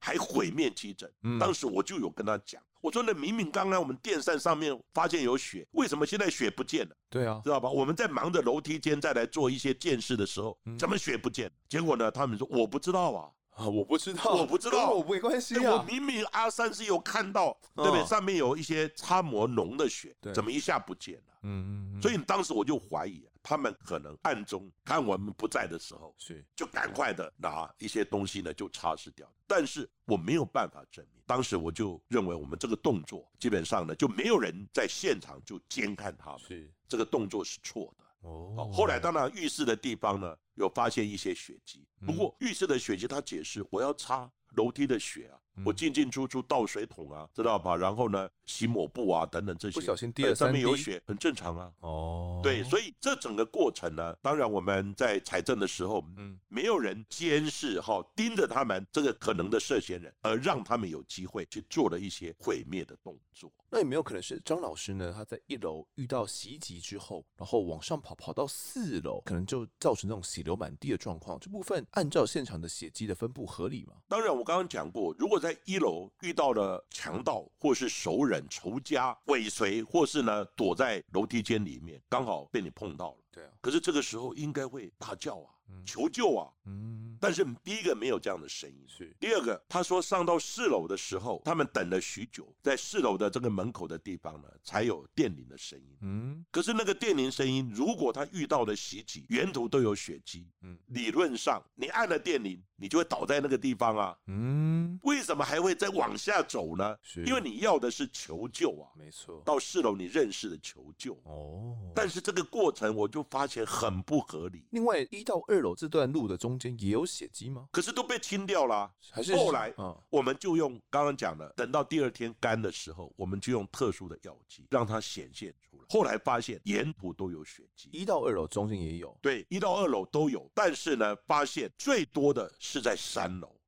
还毁灭基证，当时我就有跟他讲。我说：“那明明刚刚我们电扇上面发现有血，为什么现在血不见了？对啊，知道吧？我们在忙着楼梯间再来做一些鉴识的时候，怎么血不见？结果呢？他们说我不知道啊，啊，我不知道，我不知道，我没关系啊。我明明阿三是有看到，对不对？上面有一些擦膜脓的血，怎么一下不见了？嗯嗯。所以当时我就怀疑。”他们可能暗中看我们不在的时候，是就赶快的拿一些东西呢，就擦拭掉。但是我没有办法证明，当时我就认为我们这个动作基本上呢，就没有人在现场就监看他们，是这个动作是错的。哦，后来当然浴室的地方呢，有发现一些血迹，不过浴室的血迹他解释，我要擦楼梯的血啊。我进进出出倒水桶啊，知道吧？然后呢，洗抹布啊，等等这些，不小心滴了三滴，上面有血，很正常啊。哦，对，所以这整个过程呢，当然我们在财政的时候，嗯，没有人监视哈，盯着他们这个可能的涉嫌人，而让他们有机会去做了一些毁灭的动作。那有没有可能是张老师呢？他在一楼遇到袭击之后，然后往上跑，跑到四楼，可能就造成这种血流满地的状况。这部分按照现场的血迹的分布合理吗？当然，我刚刚讲过，如果在在一楼遇到了强盗，或是熟人、仇家尾随，或是呢躲在楼梯间里面，刚好被你碰到了。对啊，可是这个时候应该会大叫啊。求救啊！嗯，但是第一个没有这样的声音。是第二个，他说上到四楼的时候，他们等了许久，在四楼的这个门口的地方呢，才有电铃的声音。嗯，可是那个电铃声音，如果他遇到了袭击，沿途都有血迹，嗯，理论上你按了电铃，你就会倒在那个地方啊。嗯，为什么还会再往下走呢？是因为你要的是求救啊。没错，到四楼你认识的求救。哦，但是这个过程我就发现很不合理。另外一到二。二楼这段路的中间也有血迹吗？可是都被清掉了啊。还是后来，我们就用刚刚讲的，等到第二天干的时候，我们就用特殊的药剂让它显现出来。后来发现沿途都有血迹，一到二楼中间也有，对，一到二楼都有。但是呢，发现最多的是在三楼，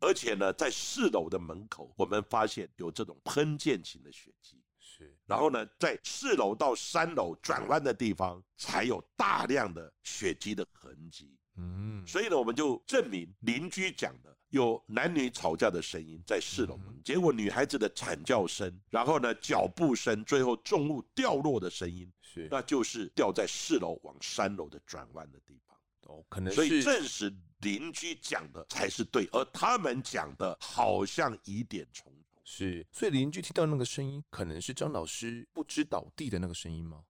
而且呢，在四楼的门口，我们发现有这种喷溅型的血迹。然后呢，在四楼到三楼转弯的地方，才有大量的血迹的痕迹。嗯，所以呢，我们就证明邻居讲的有男女吵架的声音在四楼门，结果女孩子的惨叫声，然后呢脚步声，最后重物掉落的声音，是，那就是掉在四楼往三楼的转弯的地方。哦，可能是，所以证实邻居讲的才是对，而他们讲的好像疑点重。是，所以邻居听到那个声音，可能是张老师不知倒地的那个声音吗？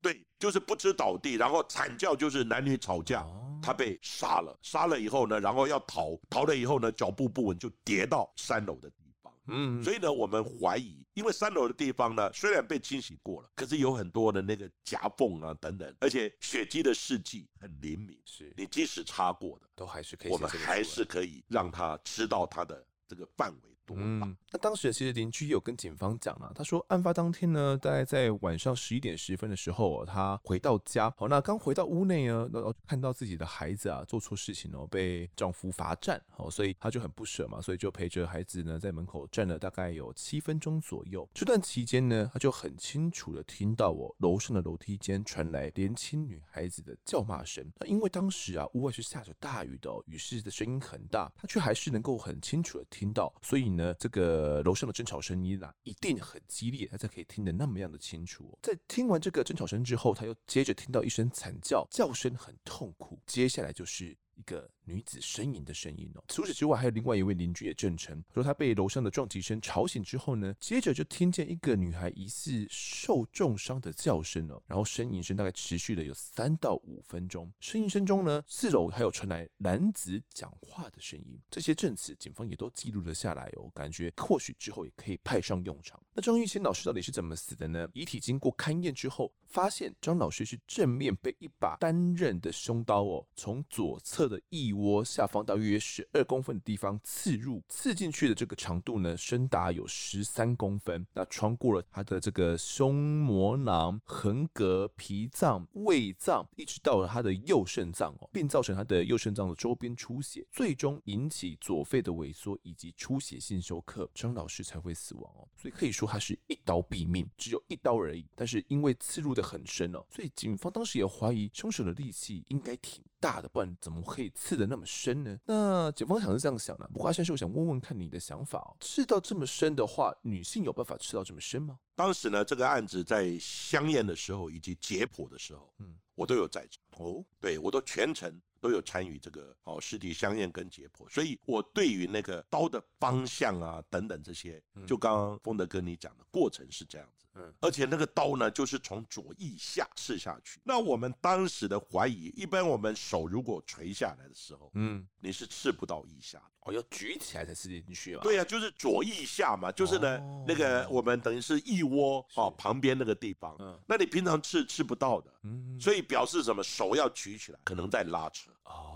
对，就是不知倒地，然后惨叫，就是男女吵架，哦、他被杀了，杀了以后呢，然后要逃，逃了以后呢，脚步不稳就跌到三楼的地方。嗯，所以呢，我们怀疑，因为三楼的地方呢，虽然被清洗过了，可是有很多的那个夹缝啊等等，而且血迹的试剂很灵敏，是你即使擦过的，都还是可以，我们还是可以让他知道他的这个范围。嗯，那当时其实邻居有跟警方讲了，他说案发当天呢，大概在晚上十一点十分的时候，他回到家，好，那刚回到屋内呢，然后看到自己的孩子啊做错事情哦，被丈夫罚站，好，所以他就很不舍嘛，所以就陪着孩子呢在门口站了大概有七分钟左右。这段期间呢，他就很清楚的听到我楼上的楼梯间传来年轻女孩子的叫骂声。那因为当时啊屋外是下着大雨的，雨势的声音很大，他却还是能够很清楚的听到，所以。信呢，这个楼上的争吵声音啊，一定很激烈，他才可以听得那么样的清楚。在听完这个争吵声之后，他又接着听到一声惨叫，叫声很痛苦，接下来就是。一个女子呻吟的声音哦。除此之外，还有另外一位邻居也证称，说他被楼上的撞击声吵醒之后呢，接着就听见一个女孩疑似受重伤的叫声哦，然后呻吟声大概持续了有三到五分钟。呻吟声中呢，四楼还有传来男子讲话的声音，这些证词警方也都记录了下来哦，感觉或许之后也可以派上用场。那张玉谦老师到底是怎么死的呢？遗体经过勘验之后，发现张老师是正面被一把单刃的凶刀哦，从左侧。的腋窝下方大约十二公分的地方刺入，刺进去的这个长度呢，深达有十三公分。那穿过了他的这个胸膜囊、横膈、脾脏、胃脏，一直到了他的右肾脏哦，并造成他的右肾脏的周边出血，最终引起左肺的萎缩以及出血性休克，张老师才会死亡哦。所以可以说他是一刀毙命，只有一刀而已。但是因为刺入的很深哦，所以警方当时也怀疑凶手的力气应该挺大的，不然怎么会？可以刺得那么深呢？那警方想是这样想的。不过先生，我想问问看你的想法哦。刺到这么深的话，女性有办法刺到这么深吗？当时呢，这个案子在香验的时候以及解剖的时候，嗯，我都有在场哦。对，我都全程都有参与这个哦尸体香验跟解剖，所以我对于那个刀的方向啊等等这些，就刚刚丰德哥你讲的过程是这样子。嗯，而且那个刀呢，就是从左腋下刺下去。那我们当时的怀疑，一般我们手如果垂下来的时候，嗯，你是刺不到腋下的。哦，要举起来才刺进去嘛？对呀、啊，就是左腋下嘛，就是呢，哦、那个我们等于是腋窝哦旁边那个地方。嗯，那你平常刺刺不到的。嗯，所以表示什么？手要举起来，可能在拉扯。哦。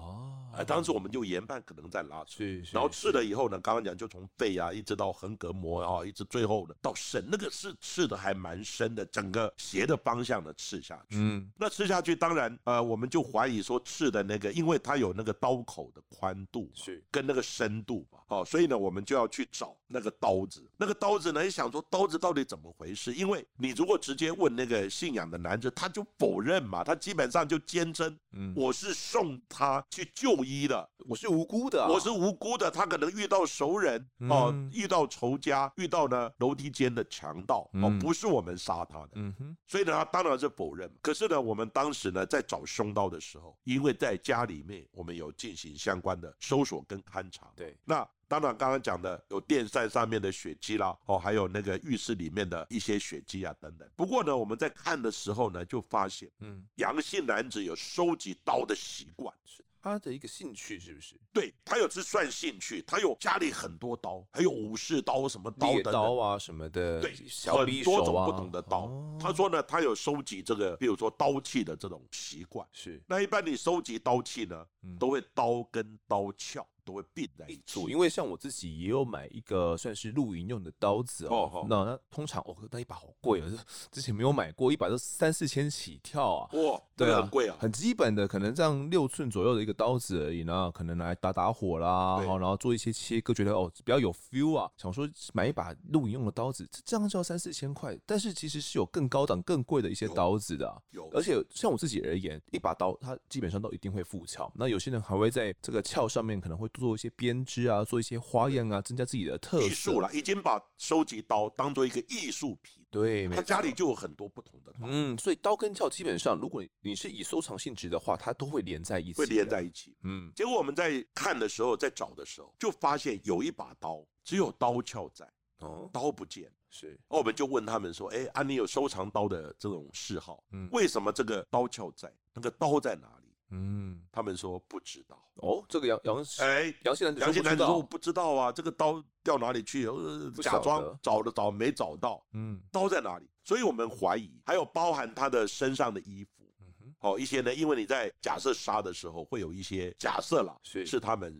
哎，当时我们就研判可能在拉扯，然后刺了以后呢，刚刚讲就从肺啊一直到横膈膜啊，一直最后呢到肾，那个是刺的还蛮深的，整个斜的方向的刺下去。嗯，那刺下去，当然呃，我们就怀疑说刺的那个，因为它有那个刀口的宽度是跟那个深度嘛，哦，所以呢，我们就要去找那个刀子。那个刀子呢，一想说刀子到底怎么回事？因为你如果直接问那个信仰的男子，他就否认嘛，他基本上就坚称，嗯，我是送他去救。一的，我是无辜的，啊，我是无辜的。他可能遇到熟人哦，遇到仇家，遇到呢楼梯间的强盗哦，不是我们杀他的。嗯哼，所以呢，他当然是否认。可是呢，我们当时呢在找凶刀的时候，因为在家里面我们有进行相关的搜索跟勘查。对，那当然刚刚讲的有电扇上面的血迹啦，哦，还有那个浴室里面的一些血迹啊等等。不过呢，我们在看的时候呢，就发现，嗯，阳性男子有收集刀的习惯。是。他的一个兴趣是不是？对，他有这算兴趣，他有家里很多刀，还有武士刀什么刀的猎刀啊什么的，对，小匕首啊，很多种不同的刀。哦、他说呢，他有收集这个，比如说刀器的这种习惯。是，那一般你收集刀器呢，嗯、都会刀跟刀鞘。都会并在一起，因为像我自己也有买一个算是露营用的刀子哦，哦那那通常哦，那一把好贵哦，之前没有买过，一把都三四千起跳啊，哇，对啊，很贵啊，很基本的，可能这样六寸左右的一个刀子而已呢，可能来打打火啦，好然后做一些切割，觉得哦比较有 feel 啊，想说买一把露营用的刀子，这样就要三四千块，但是其实是有更高档、更贵的一些刀子的，啊，有，有而且像我自己而言，一把刀它基本上都一定会附鞘，那有些人还会在这个鞘上面可能会。做一些编织啊，做一些花样啊，增加自己的特色。艺术了，已经把收集刀当做一个艺术品。对，他家里就有很多不同的刀。嗯，所以刀跟鞘基本上，如果你是以收藏性质的话，它都会连在一起。会连在一起。嗯，结果我们在看的时候，在找的时候，就发现有一把刀只有刀鞘在，哦，刀不见。是，我们就问他们说：“哎，啊，你有收藏刀的这种嗜好？嗯，为什么这个刀鞘在？那个刀在哪里？”嗯，他们说不知道哦。这个杨杨哎，杨姓男子，杨姓男子说我不知道啊，这个刀掉哪里去？假装找了找没找到。嗯，刀在哪里？所以我们怀疑，还有包含他的身上的衣服。嗯哼，哦，一些呢，因为你在假设杀的时候会有一些假设啦，是是他们。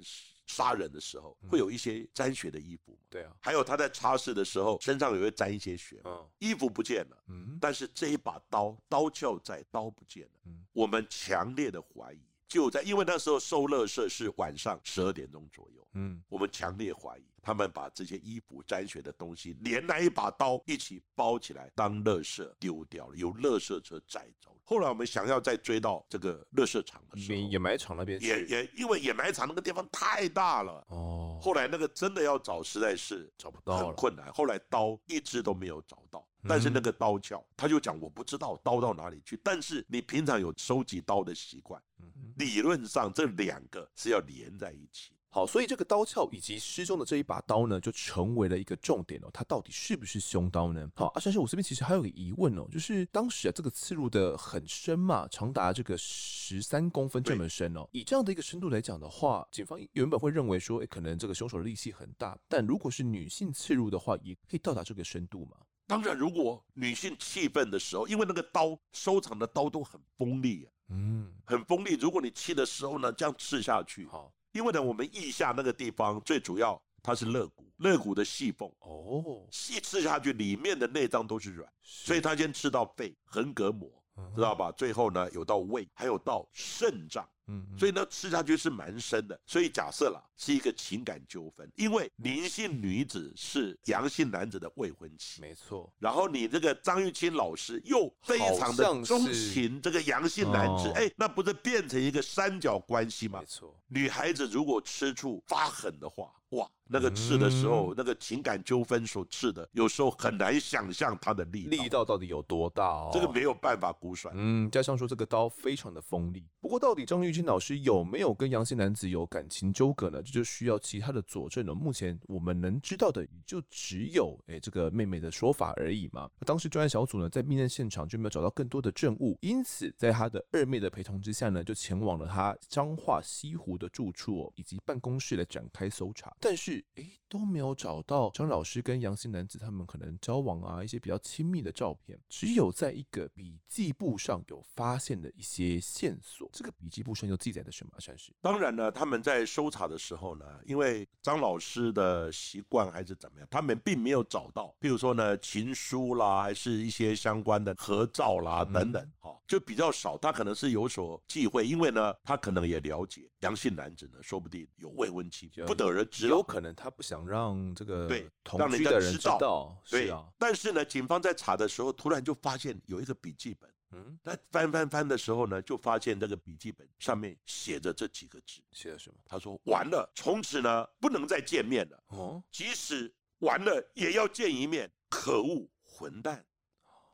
杀人的时候会有一些沾血的衣服嘛，对啊，还有他在擦拭的时候身上也会沾一些血，嗯，衣服不见了，嗯，但是这一把刀刀鞘在，刀不见了，嗯，我们强烈的怀疑就在，因为那时候收垃圾是晚上十二点钟左右，嗯，我们强烈怀疑他们把这些衣服沾血的东西连那一把刀一起包起来当垃圾丢掉了，由垃圾车载走。后来我们想要再追到这个垃圾场的时候，掩埋场那边，也也因为掩埋场那个地方太大了哦。后来那个真的要找，实在是找不到，很困难。后来刀一支都没有找到，但是那个刀鞘，他就讲我不知道刀到哪里去。但是你平常有收集刀的习惯，理论上这两个是要连在一起。好，所以这个刀鞘以及失踪的这一把刀呢，就成为了一个重点哦。它到底是不是凶刀呢？好，阿山师，我这边其实还有个疑问哦，就是当时啊，这个刺入的很深嘛，长达这个十三公分这么深哦。以这样的一个深度来讲的话，警方原本会认为说，诶，可能这个凶手的力气很大。但如果是女性刺入的话，也可以到达这个深度吗？当然，如果女性气愤的时候，因为那个刀收藏的刀都很锋利啊，嗯，很锋利。如果你气的时候呢，这样刺下去，好。因为呢，我们腋下那个地方最主要，它是肋骨，肋骨的细缝哦，细刺下去，里面的内脏都是软，所以它先刺到肺，横膈膜，知道吧？最后呢，有到胃，还有到肾脏。嗯，所以呢，吃下去是蛮深的。所以假设了，是一个情感纠纷，因为林姓女子是阳性男子的未婚妻，没错。然后你这个张玉清老师又非常的钟情这个阳性男子，哎，那不是变成一个三角关系吗？没错。女孩子如果吃醋发狠的话，哇，那个刺的时候，嗯、那个情感纠纷所刺的，有时候很难想象它的力力道到底有多大哦。这个没有办法估算。嗯，加上说这个刀非常的锋利。不过到底张玉清老师有没有跟杨姓男子有感情纠葛呢？这就需要其他的佐证了。目前我们能知道的就只有哎这个妹妹的说法而已嘛。当时专案小组呢在命案现场就没有找到更多的证物，因此在他的二妹的陪同之下呢，就前往了他彰化西湖的住处哦以及办公室来展开搜查。但是哎，都没有找到张老师跟杨姓男子他们可能交往啊，一些比较亲密的照片，只有在一个笔记簿上有发现的一些线索。这个笔记簿上又记载的什么？算是当然呢，他们在搜查的时候呢，因为张老师的习惯还是怎么样，他们并没有找到，譬如说呢情书啦，还是一些相关的合照啦等等，哈、嗯，就比较少。他可能是有所忌讳，因为呢，他可能也了解杨姓男子呢，说不定有未婚妻，不得而知。有可能。他不想让这个对同居的人知道，对啊。但是呢，警方在查的时候，突然就发现有一个笔记本，嗯，他翻翻翻的时候呢，就发现这个笔记本上面写着这几个字，写的什么？他说：“完了，从此呢，不能再见面了。哦，即使完了，也要见一面。可恶，混蛋。”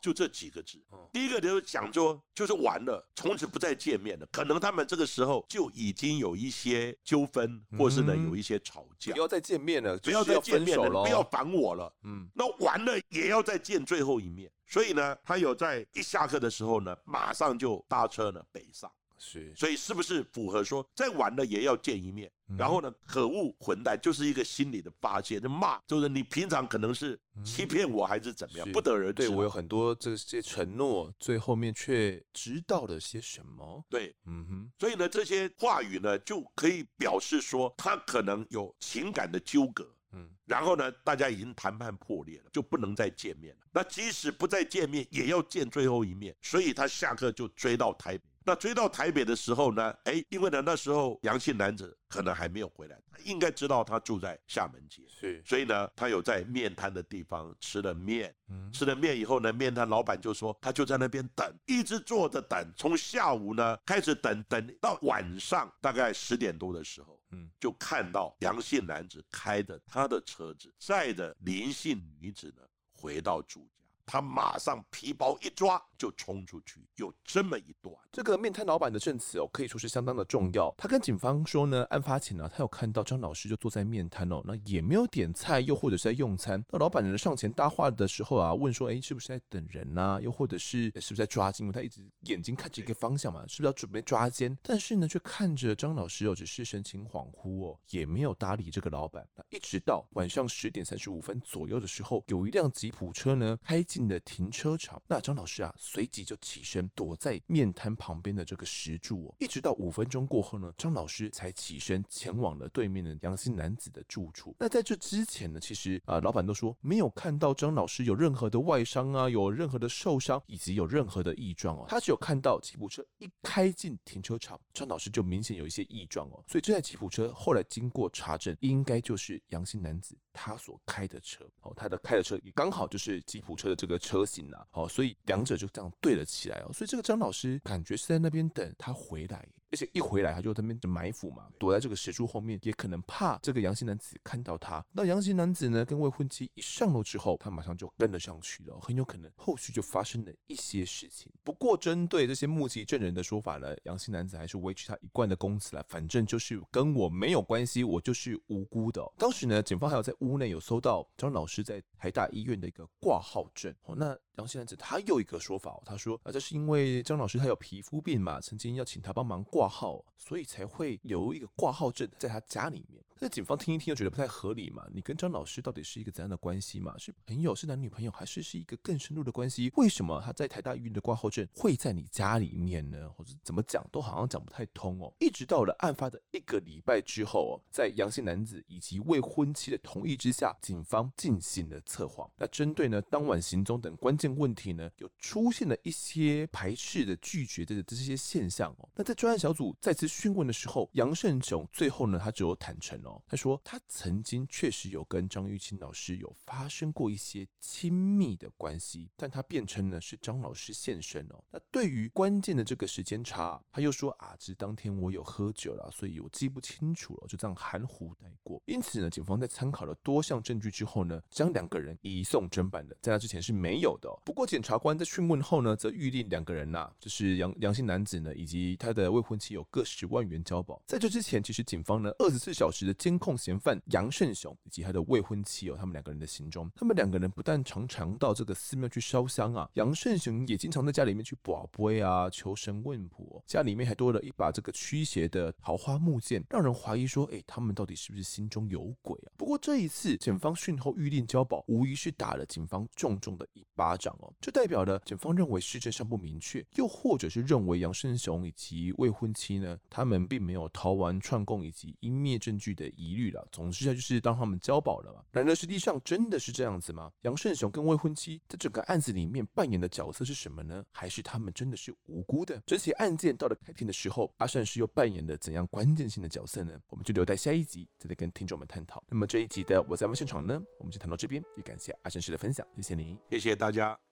就这几个字，第一个就是讲说，就是完了，从此不再见面了。可能他们这个时候就已经有一些纠纷，或是呢有一些吵架，不要再见面了，不要再见面了，不要烦我了。嗯，那完了也要再见最后一面。所以呢，他有在一下课的时候呢，马上就搭车呢北上。是，所以是不是符合说再晚了也要见一面？嗯、然后呢，可恶混蛋，就是一个心理的发泄，就骂，就是你平常可能是欺骗我还是怎么样，嗯、不得而知。对我有很多这些承诺，最后面却知道了些什么？对，嗯哼。所以呢，这些话语呢，就可以表示说他可能有情感的纠葛。嗯，然后呢，大家已经谈判破裂了，就不能再见面了。那即使不再见面，也要见最后一面。所以他下课就追到台北。那追到台北的时候呢，哎，因为呢那时候杨姓男子可能还没有回来，他应该知道他住在厦门街，是，所以呢他有在面摊的地方吃了面，嗯，吃了面以后呢，面摊老板就说他就在那边等，一直坐着等，从下午呢开始等，等到晚上大概十点多的时候，嗯，就看到杨姓男子开着他的车子载着林姓女子呢回到住家。他马上皮包一抓就冲出去，有这么一段。这个面摊老板的证词哦，可以说是相当的重要。他跟警方说呢，案发前呢，他有看到张老师就坐在面摊哦，那也没有点菜，又或者是在用餐。那老板呢上前搭话的时候啊，问说，哎，是不是在等人呐？又或者是是不是在抓奸？因为他一直眼睛看着一个方向嘛，是不是要准备抓奸？但是呢，却看着张老师哦，只是神情恍惚哦，也没有搭理这个老板。那一直到晚上十点三十五分左右的时候，有一辆吉普车呢开进了停车场，那张老师啊，随即就起身躲在面摊旁边的这个石柱哦，一直到五分钟过后呢，张老师才起身前往了对面的杨姓男子的住处。那在这之前呢，其实啊，老板都说没有看到张老师有任何的外伤啊，有任何的受伤，以及有任何的异状哦。他只有看到吉普车一开进停车场，张老师就明显有一些异状哦。所以这台吉普车后来经过查证，应该就是杨姓男子他所开的车哦，他的开的车也刚好就是吉普车的这个车。型了，哦，所以两者就这样对了起来哦。所以这个张老师感觉是在那边等他回来，而且一回来他就在那边埋伏嘛，躲在这个石柱后面，也可能怕这个阳性男子看到他。那阳性男子呢，跟未婚妻一上楼之后，他马上就跟了上去了，很有可能后续就发生了一些事情。不过针对这些目击证人的说法呢，阳性男子还是维持他一贯的供词了，反正就是跟我没有关系，我就是无辜的。当时呢，警方还有在屋内有搜到张老师在台大医院的一个挂号证。哦，那杨姓男子他又一个说法，他说啊，这是因为张老师他有皮肤病嘛，曾经要请他帮忙挂号，所以才会留一个挂号证在他家里面。那警方听一听又觉得不太合理嘛？你跟张老师到底是一个怎样的关系嘛？是朋友，是男女朋友，还是是一个更深入的关系？为什么他在台大医院的挂号证会在你家里面呢？或者怎么讲都好像讲不太通哦。一直到了案发的一个礼拜之后哦，在阳性男子以及未婚妻的同意之下，警方进行了测谎。那针对呢当晚行踪等关键问题呢，有出现了一些排斥的、拒绝的这些现象哦。那在专案小组再次讯问的时候，杨胜雄最后呢，他只有坦诚。他说他曾经确实有跟张玉清老师有发生过一些亲密的关系，但他辩称呢是张老师现身哦。那对于关键的这个时间差，他又说啊，只当天我有喝酒了，所以我记不清楚了，就这样含糊带过。因此呢，警方在参考了多项证据之后呢，将两个人移送侦办的，在那之前是没有的。不过检察官在讯问后呢，则预定两个人呐、就是杨杨姓男子呢以及他的未婚妻有各十万元交保。在这之前，其实警方呢二十四小时的。监控嫌犯杨胜雄以及他的未婚妻哦，他们两个人的行踪。他们两个人不但常常到这个寺庙去烧香啊，杨胜雄也经常在家里面去跋杯啊，求神问卜。家里面还多了一把这个驱邪的桃花木剑，让人怀疑说，哎，他们到底是不是心中有鬼啊？不过这一次，检方讯后预定交保，无疑是打了警方重重的一巴掌哦。这代表了检方认为事证尚不明确，又或者是认为杨胜雄以及未婚妻呢，他们并没有逃亡串供以及湮灭证据的。疑虑了，总之下就是当他们交保了嘛。然而实际上真的是这样子吗？杨胜雄跟未婚妻在整个案子里面扮演的角色是什么呢？还是他们真的是无辜的？这起案件到了开庭的时候，阿善师又扮演了怎样关键性的角色呢？我们就留待下一集再来跟听众们探讨。那么这一集的我在现场呢，我们就谈到这边，也感谢阿善师的分享，谢谢您，谢谢大家。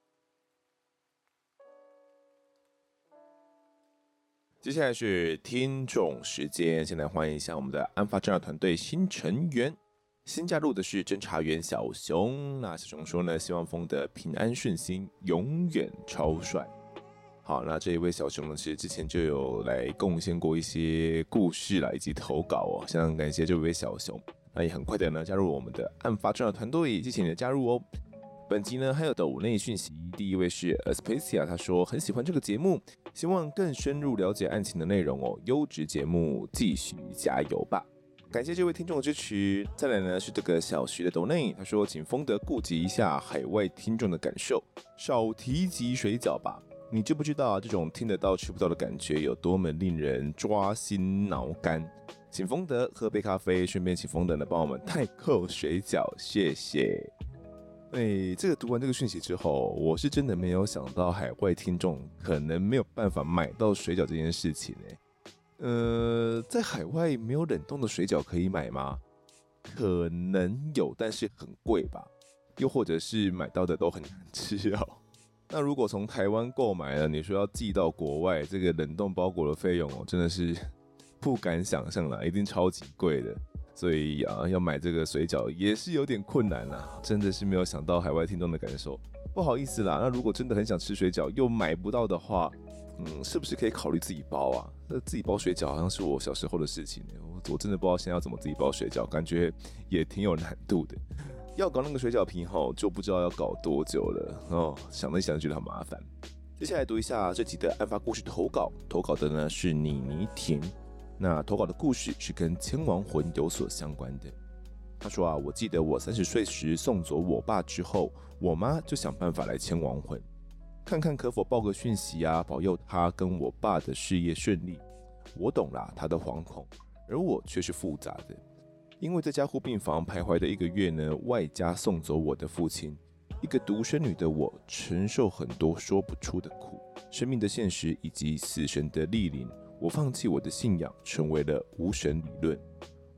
接下来是听众时间，先来欢迎一下我们的案发侦查团队新成员，新加入的是侦查员小熊。那小熊说呢，希望风的平安顺心，永远超帅。好，那这一位小熊呢，其实之前就有来贡献过一些故事啦，以及投稿哦，非常感谢这位小熊。那也很快的呢，加入我们的案发侦查团队，谢谢你的加入哦。本集呢还有抖内讯息，第一位是 Aspasia，他说很喜欢这个节目，希望更深入了解案情的内容哦。优质节目，继续加油吧！感谢这位听众的支持。再来呢是这个小徐的抖内，他说请丰德顾及一下海外听众的感受，少提及水饺吧。你知不知道啊？这种听得到吃不到的感觉有多么令人抓心挠肝？请丰德喝杯咖啡，顺便请丰德呢帮我们代扣水饺，谢谢。哎、这个读完这个讯息之后，我是真的没有想到海外听众可能没有办法买到水饺这件事情哎。呃，在海外没有冷冻的水饺可以买吗？可能有，但是很贵吧？又或者是买到的都很难吃哦。那如果从台湾购买了，你说要寄到国外，这个冷冻包裹的费用哦，真的是 不敢想象了，一定超级贵的。所以啊，要买这个水饺也是有点困难啦，真的是没有想到海外听众的感受，不好意思啦。那如果真的很想吃水饺又买不到的话，嗯，是不是可以考虑自己包啊？那自己包水饺好像是我小时候的事情，我我真的不知道现在要怎么自己包水饺，感觉也挺有难度的。要搞那个水饺皮吼，就不知道要搞多久了哦，想了一想觉得很麻烦。接下来读一下这集的案发故事投稿，投稿的呢是妮妮婷。那投稿的故事是跟牵亡魂有所相关的。他说啊，我记得我三十岁时送走我爸之后，我妈就想办法来牵亡魂，看看可否报个讯息啊，保佑他跟我爸的事业顺利。我懂啦，他的惶恐，而我却是复杂的，因为在加护病房徘徊的一个月呢，外加送走我的父亲，一个独生女的我承受很多说不出的苦，生命的现实以及死神的莅临。我放弃我的信仰，成为了无神理论。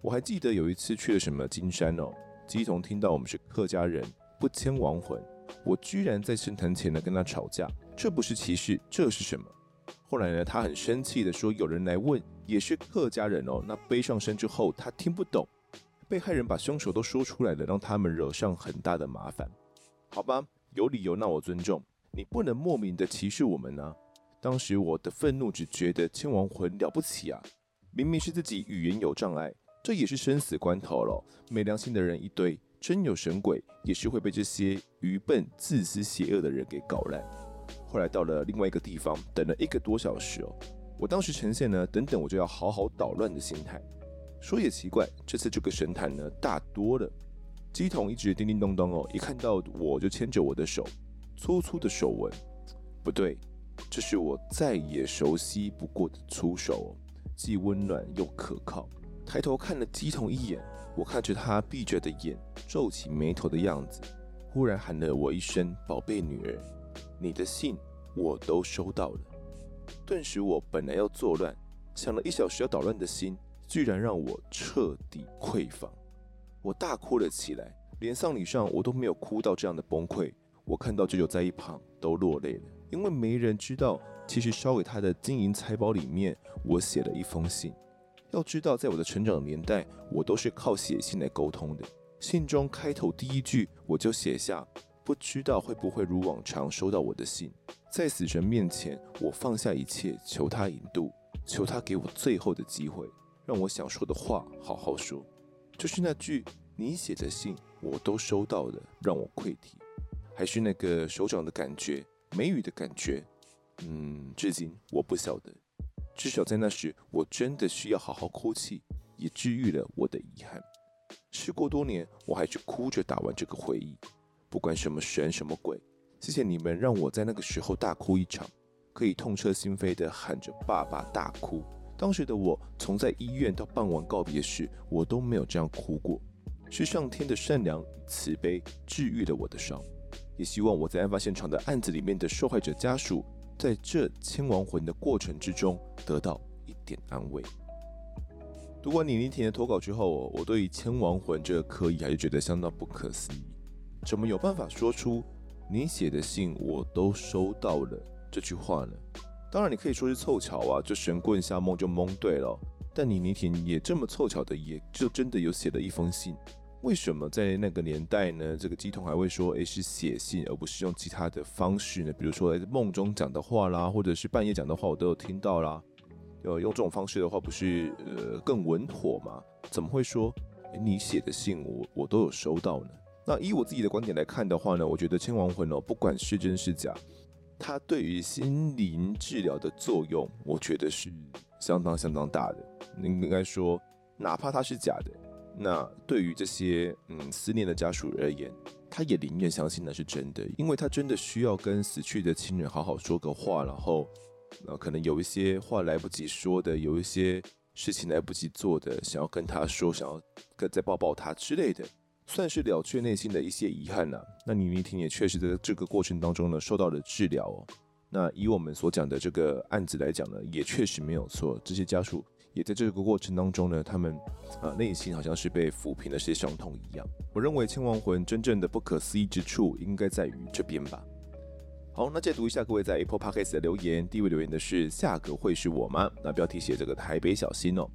我还记得有一次去了什么金山哦，乩童听到我们是客家人，不牵亡魂，我居然在神坛前呢跟他吵架。这不是歧视，这是什么？后来呢，他很生气的说，有人来问，也是客家人哦。那背上身之后，他听不懂。被害人把凶手都说出来了，让他们惹上很大的麻烦。好吧，有理由，那我尊重。你不能莫名的歧视我们呢、啊。当时我的愤怒只觉得千王魂了不起啊，明明是自己语言有障碍，这也是生死关头了。没良心的人一堆，真有神鬼也是会被这些愚笨、自私、邪恶的人给搞烂。后来到了另外一个地方，等了一个多小时哦。我当时呈现呢，等等我就要好好捣乱的心态。说也奇怪，这次这个神坛呢大多了。机筒一直叮叮咚咚哦，一看到我就牵着我的手，粗粗的手纹。不对，这是我再也熟悉不过的粗手，既温暖又可靠。抬头看了乩童一眼，我看着他闭着的眼，皱起眉头的样子，忽然喊了我一声“宝贝女儿”。你的信我都收到了，顿时我本来要作乱，想了一小时要捣乱的心，居然让我彻底溃放。我大哭了起来，连丧礼上我都没有哭到这样的崩溃。我看到舅舅在一旁都落泪了，因为没人知道，其实烧给他的金银财宝里面，我写了一封信。要知道，在我的成长年代，我都是靠写信来沟通的。信中开头第一句，我就写下。不知道会不会如往常收到我的信，在死神面前，我放下一切，求他引渡，求他给我最后的机会，让我想说的话好好说。就是那句你写的信，我都收到了，让我愧体，还是那个手掌的感觉，梅雨的感觉，嗯，至今我不晓得。至少在那时，我真的需要好好哭泣，也治愈了我的遗憾。事过多年，我还是哭着打完这个回忆。不管什么神什么鬼，谢谢你们让我在那个时候大哭一场，可以痛彻心扉地喊着爸爸大哭。当时的我，从在医院到傍晚告别时，我都没有这样哭过。是上天的善良与慈悲治愈了我的伤，也希望我在案发现场的案子里面的受害者家属，在这牵亡魂的过程之中得到一点安慰。读完李妮婷的投稿之后，我对于牵亡魂这个科仪还是觉得相当不可思议。怎么有办法说出你写的信我都收到了这句话呢？当然，你可以说是凑巧啊，就神棍下梦就蒙对了。但李妮婷也这么凑巧的，也就真的有写了一封信。为什么在那个年代呢？这个乩童还会说，诶，是写信，而不是用其他的方式呢？比如说在梦中讲的话啦，或者是半夜讲的话，我都有听到啦。呃，用这种方式的话，不是呃更稳妥吗？怎么会说你写的信我我都有收到呢？那以我自己的观点来看的话呢，我觉得牵亡魂哦，不管是真是假，它对于心灵治疗的作用，我觉得是相当相当大的。应该说，哪怕它是假的，那对于这些嗯思念的家属而言，他也宁愿相信那是真的，因为他真的需要跟死去的亲人好好说个话，然后呃可能有一些话来不及说的，有一些事情来不及做的，想要跟他说，想要跟再抱抱他之类的。算是了却内心的一些遗憾呐。那妮妮婷也确实在这个过程当中呢，受到了治疗哦。那以我们所讲的这个案子来讲呢，也确实没有错。这些家属也在这个过程当中呢，他们啊内心好像是被抚平了些伤痛一样。我认为牵亡魂真正的不可思议之处，应该在于这边吧。好，那再读一下各位在 Apple Podcast 的留言。第一位留言的是下个会是我吗？那标题写这个台北小新哦。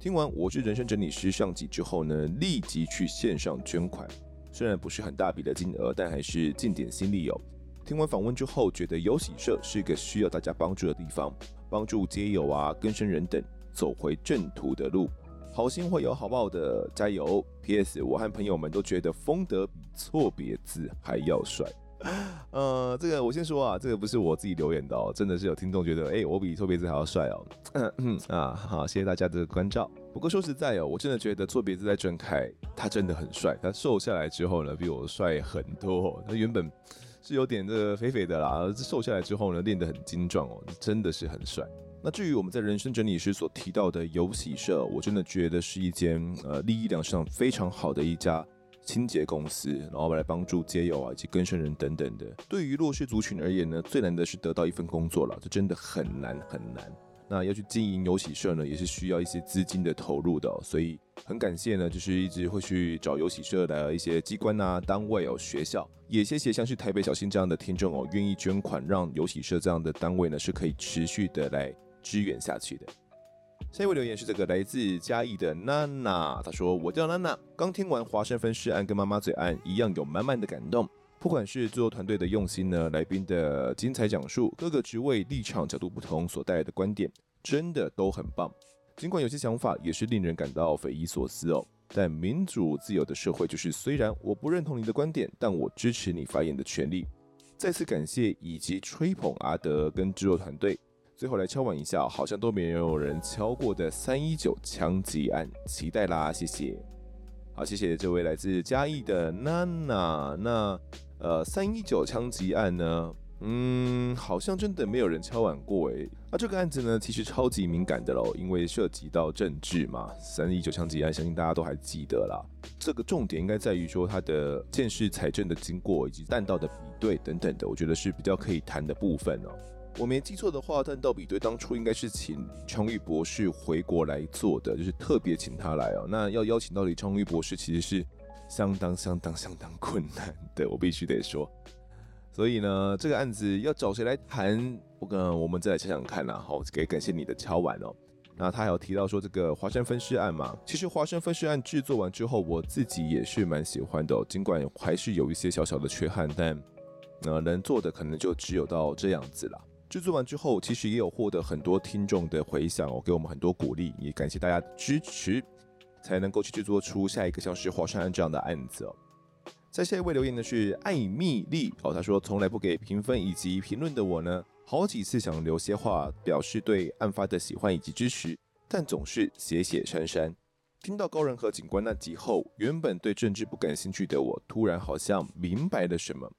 听完我是人生整理师上集之后呢，立即去线上捐款，虽然不是很大笔的金额，但还是尽点心力哦。听完访问之后，觉得有喜社是一个需要大家帮助的地方，帮助街友啊、更生人等走回正途的路，好心会有好报的，加油！P.S. 我和朋友们都觉得风德比错别字还要帅。呃，这个我先说啊，这个不是我自己留言的哦，真的是有听众觉得，哎，我比错别字还要帅哦。嗯 嗯啊，好，谢谢大家的关照。不过说实在哦，我真的觉得错别字在郑恺，他真的很帅。他瘦下来之后呢，比我帅很多。他原本是有点这个肥肥的啦，瘦下来之后呢，练得很精壮哦，真的是很帅。那至于我们在人生整理时所提到的有喜社，我真的觉得是一间呃利益良善非常好的一家。清洁公司，然后来帮助街友啊以及更生人等等的。对于弱势族群而言呢，最难的是得到一份工作了，这真的很难很难。那要去经营游戏社呢，也是需要一些资金的投入的，所以很感谢呢，就是一直会去找游戏社的一些机关啊、单位哦、学校，也谢谢像是台北小新这样的听众哦，愿意捐款，让游戏社这样的单位呢是可以持续的来支援下去的。下一位留言是这个来自嘉义的娜娜，她说：“我叫娜娜，刚听完华山分尸案跟妈妈嘴案一样，有满满的感动。不管是制作团队的用心呢，来宾的精彩讲述，各个职位立场角度不同所带来的观点，真的都很棒。尽管有些想法也是令人感到匪夷所思哦，但民主自由的社会就是，虽然我不认同你的观点，但我支持你发言的权利。再次感谢以及吹捧阿德跟制作团队。”最后来敲碗一下，好像都没有人敲过的三一九枪击案，期待啦，谢谢。好，谢谢这位来自嘉义的娜娜。那呃，三一九枪击案呢？嗯，好像真的没有人敲碗过诶。那这个案子呢，其实超级敏感的喽，因为涉及到政治嘛。三一九枪击案，相信大家都还记得啦。这个重点应该在于说它的鉴识财政的经过，以及弹道的比对等等的，我觉得是比较可以谈的部分哦。我没记错的话，但道比队当初应该是请李昌钰博士回国来做的，就是特别请他来哦。那要邀请到李昌钰博士，其实是相当相当相当困难的，我必须得说。所以呢，这个案子要找谁来谈？我跟我们再来想想看啦。好，给感谢你的敲碗哦。那他还有提到说这个华山分尸案嘛，其实华山分尸案制作完之后，我自己也是蛮喜欢的哦，尽管还是有一些小小的缺憾，但呃，能做的可能就只有到这样子了。制作完之后，其实也有获得很多听众的回响哦，给我们很多鼓励，也感谢大家的支持，才能够去制作出下一个像是华山案这样的案子哦。在下一位留言的是艾米丽哦，她说从来不给评分以及评论的我呢，好几次想留些话表示对案发的喜欢以及支持，但总是写写删删。听到高仁和警官那集后，原本对政治不感兴趣的我，突然好像明白了什么。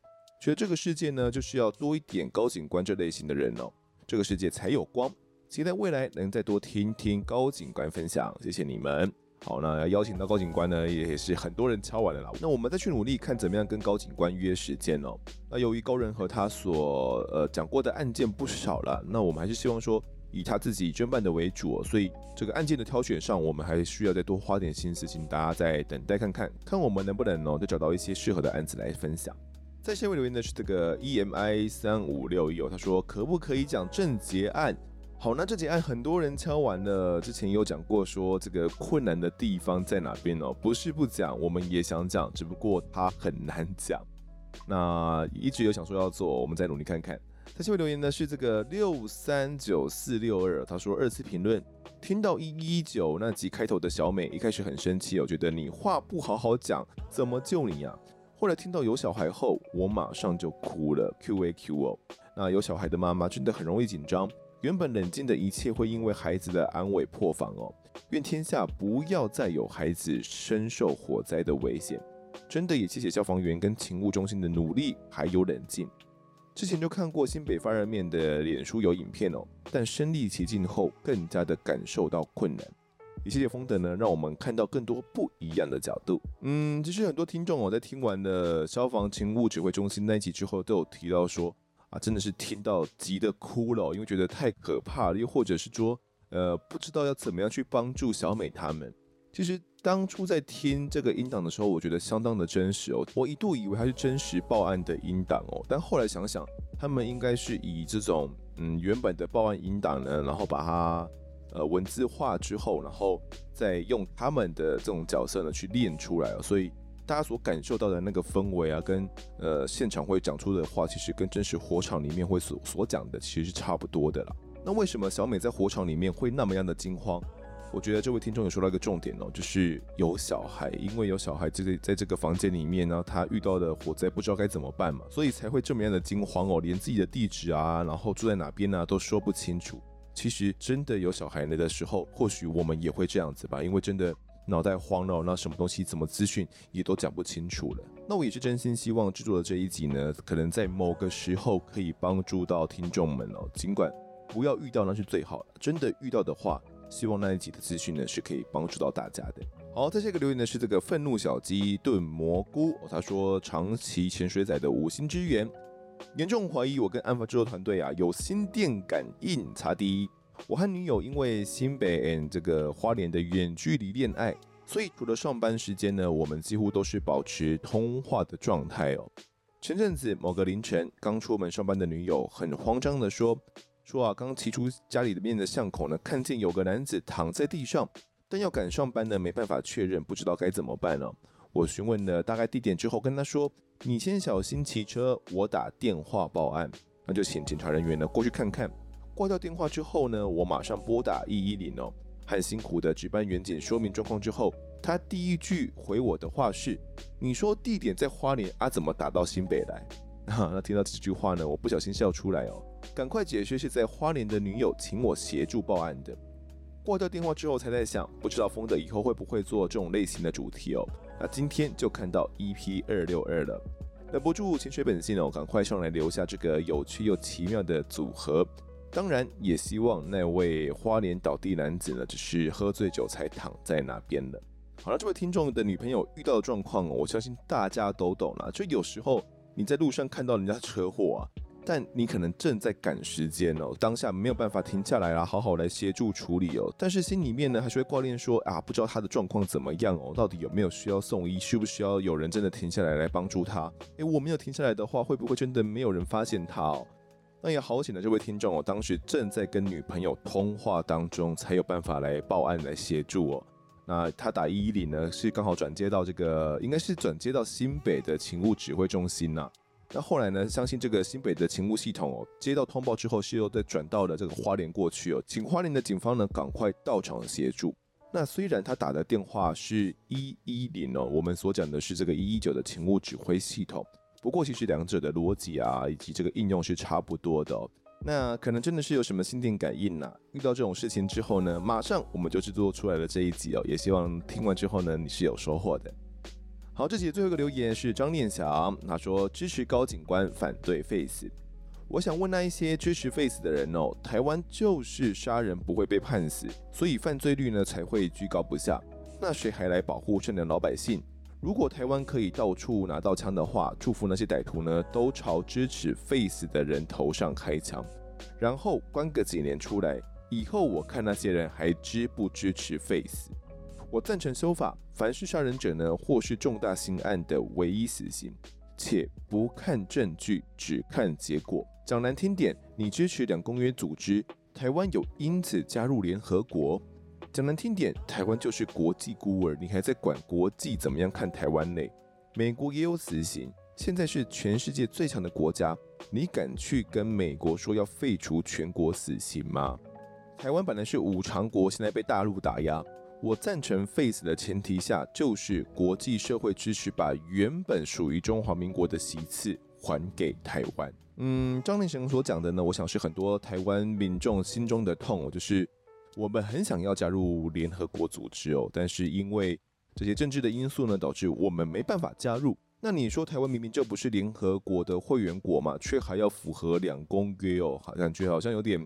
觉得这个世界呢，就是要多一点高警官这类型的人哦，这个世界才有光。期待未来能再多听听高警官分享，谢谢你们。好，那要邀请到高警官呢，也是很多人敲完了啦。那我们再去努力看怎么样跟高警官约时间哦。那由于高人和他所呃讲过的案件不少了，那我们还是希望说以他自己侦办的为主，所以这个案件的挑选上，我们还需要再多花点心思，请大家再等待看看，看我们能不能哦，再找到一些适合的案子来分享。在下位留言的是这个 EMI 三五六一哦，他说可不可以讲郑捷案？好，那郑捷案很多人敲完了，之前有讲过，说这个困难的地方在哪边哦？不是不讲，我们也想讲，只不过它很难讲。那一直有想说要做，我们再努力看看。在下位留言的是这个六三九四六二，他说二次评论，听到一一九那集开头的小美，一开始很生气，我觉得你话不好好讲，怎么救你呀、啊？后来听到有小孩后，我马上就哭了。Q A Q O，那有小孩的妈妈真的很容易紧张，原本冷静的一切会因为孩子的安危破防哦。愿天下不要再有孩子深受火灾的危险。真的也谢谢消防员跟勤务中心的努力还有冷静。之前就看过新北发热面的脸书有影片哦，但身历其境后更加的感受到困难。也谢谢丰德呢，让我们看到更多不一样的角度。嗯，其实很多听众哦，在听完了消防勤务指挥中心那一集之后，都有提到说啊，真的是听到急得哭了，因为觉得太可怕了，又或者是说，呃，不知道要怎么样去帮助小美他们。其实当初在听这个音档的时候，我觉得相当的真实哦，我一度以为它是真实报案的音档哦，但后来想想，他们应该是以这种嗯原本的报案音档呢，然后把它。呃，文字化之后，然后再用他们的这种角色呢去练出来，所以大家所感受到的那个氛围啊，跟呃现场会讲出的话，其实跟真实火场里面会所所讲的其实是差不多的啦。那为什么小美在火场里面会那么样的惊慌？我觉得这位听众有说到一个重点哦，就是有小孩，因为有小孩这在这个房间里面呢，他遇到的火灾不知道该怎么办嘛，所以才会这么样的惊慌哦，连自己的地址啊，然后住在哪边呢，都说不清楚。其实真的有小孩了的时候，或许我们也会这样子吧，因为真的脑袋慌了，那什么东西、怎么资讯也都讲不清楚了。那我也是真心希望制作的这一集呢，可能在某个时候可以帮助到听众们哦。尽管不要遇到那是最好的，真的遇到的话，希望那一集的资讯呢是可以帮助到大家的。好，在这个留言呢是这个愤怒小鸡炖蘑菇，他说长期潜水仔的五星支援。严重怀疑我跟案发制作团队啊有心电感应，擦滴。我和女友因为新北 and 这个花莲的远距离恋爱，所以除了上班时间呢，我们几乎都是保持通话的状态哦。前阵子某个凌晨，刚出门上班的女友很慌张地说：“说啊，刚骑出家里面的巷口呢，看见有个男子躺在地上，但要赶上班呢，没办法确认，不知道该怎么办了。”我询问了大概地点之后，跟他说：“你先小心骑车，我打电话报案。”那就请警察人员呢过去看看。挂掉电话之后呢，我马上拨打一一零哦，很辛苦的值班员警说明状况之后，他第一句回我的话是：“你说地点在花莲啊，怎么打到新北来？” 啊，那听到这句话呢，我不小心笑出来哦，赶快解释是在花莲的女友请我协助报案的。挂掉电话之后才在想，不知道丰德以后会不会做这种类型的主题哦。那今天就看到 EP 二六二了，忍不住情水本性哦，赶快上来留下这个有趣又奇妙的组合。当然，也希望那位花莲倒地男子呢，只是喝醉酒才躺在那边的。好了，这位听众的女朋友遇到的状况，我相信大家都懂了。就有时候你在路上看到人家车祸啊，但你可能正在赶时间哦，当下没有办法停下来啦，好好来协助处理哦。但是心里面呢，还是会挂念说啊，不知道他的状况怎么样哦，到底有没有需要送医，需不需要有人真的停下来来帮助他？诶，我没有停下来的话，会不会真的没有人发现他哦？那也好险的，这位听众哦，当时正在跟女朋友通话当中，才有办法来报案来协助哦。那他打一一零呢，是刚好转接到这个，应该是转接到新北的勤务指挥中心呐。那后来呢，相信这个新北的勤务系统哦，接到通报之后，是又再转到了这个花莲过去哦，请花莲的警方呢赶快到场协助。那虽然他打的电话是一一零哦，我们所讲的是这个一一九的勤务指挥系统。不过，其实两者的逻辑啊，以及这个应用是差不多的哦。那可能真的是有什么心电感应呐？遇到这种事情之后呢，马上我们就制作出来了这一集哦。也希望听完之后呢，你是有收获的。好，这集最后一个留言是张念祥，他说支持高警官，反对 Face。我想问那一些支持 Face 的人哦，台湾就是杀人不会被判死，所以犯罪率呢才会居高不下。那谁还来保护善良老百姓？如果台湾可以到处拿到枪的话，祝福那些歹徒呢都朝支持 Face 的人头上开枪，然后关个几年出来，以后我看那些人还支不支持 Face。我赞成修法，凡是杀人者呢或是重大刑案的唯一死刑，且不看证据，只看结果。讲难听点，你支持两公约组织，台湾有因此加入联合国。讲难听点，台湾就是国际孤儿，你还在管国际怎么样看台湾呢？美国也有死刑，现在是全世界最强的国家，你敢去跟美国说要废除全国死刑吗？台湾本来是五常国，现在被大陆打压。我赞成废死的前提下，就是国际社会支持把原本属于中华民国的席次还给台湾。嗯，张立成所讲的呢，我想是很多台湾民众心中的痛，就是。我们很想要加入联合国组织哦，但是因为这些政治的因素呢，导致我们没办法加入。那你说台湾明明就不是联合国的会员国嘛，却还要符合两公约哦，好像觉好像有点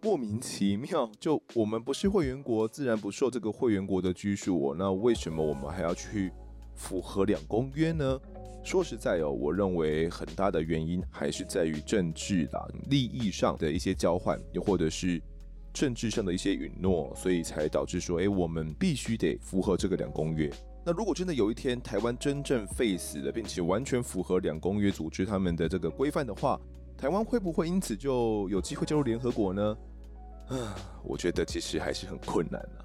莫名其妙。就我们不是会员国，自然不受这个会员国的拘束。那为什么我们还要去符合两公约呢？说实在哦，我认为很大的原因还是在于政治啦，利益上的一些交换，又或者是。政治上的一些允诺，所以才导致说，哎，我们必须得符合这个两公约。那如果真的有一天台湾真正废死了，并且完全符合两公约组织他们的这个规范的话，台湾会不会因此就有机会加入联合国呢？啊，我觉得其实还是很困难啊。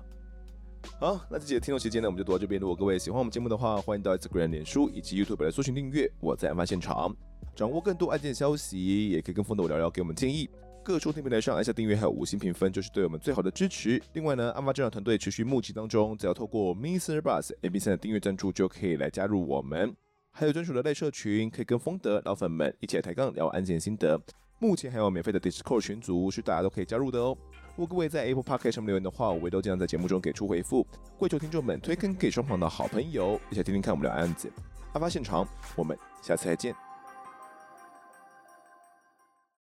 好，那这集的听众时间呢，我们就读到这边。如果各位喜欢我们节目的话，欢迎到 Instagram、脸书以及 YouTube 来搜寻订阅。我在案发现场，掌握更多案件消息，也可以跟风的我聊聊，给我们建议。各收听平台上按下订阅，还有五星评分，就是对我们最好的支持。另外呢，案发侦查团队持续募集当中，只要透过 Mr. Bus MP3 的订阅赞助，就可以来加入我们。还有专属的类社群，可以跟风德老粉们一起来抬杠聊案件心得。目前还有免费的 Discord 群组，是大家都可以加入的哦。如果各位在 Apple Park 上面留言的话，我也都尽量在节目中给出回复。跪求听众们推坑给双方的好朋友，一起听听看我们聊案子。案发现场，我们下次再见。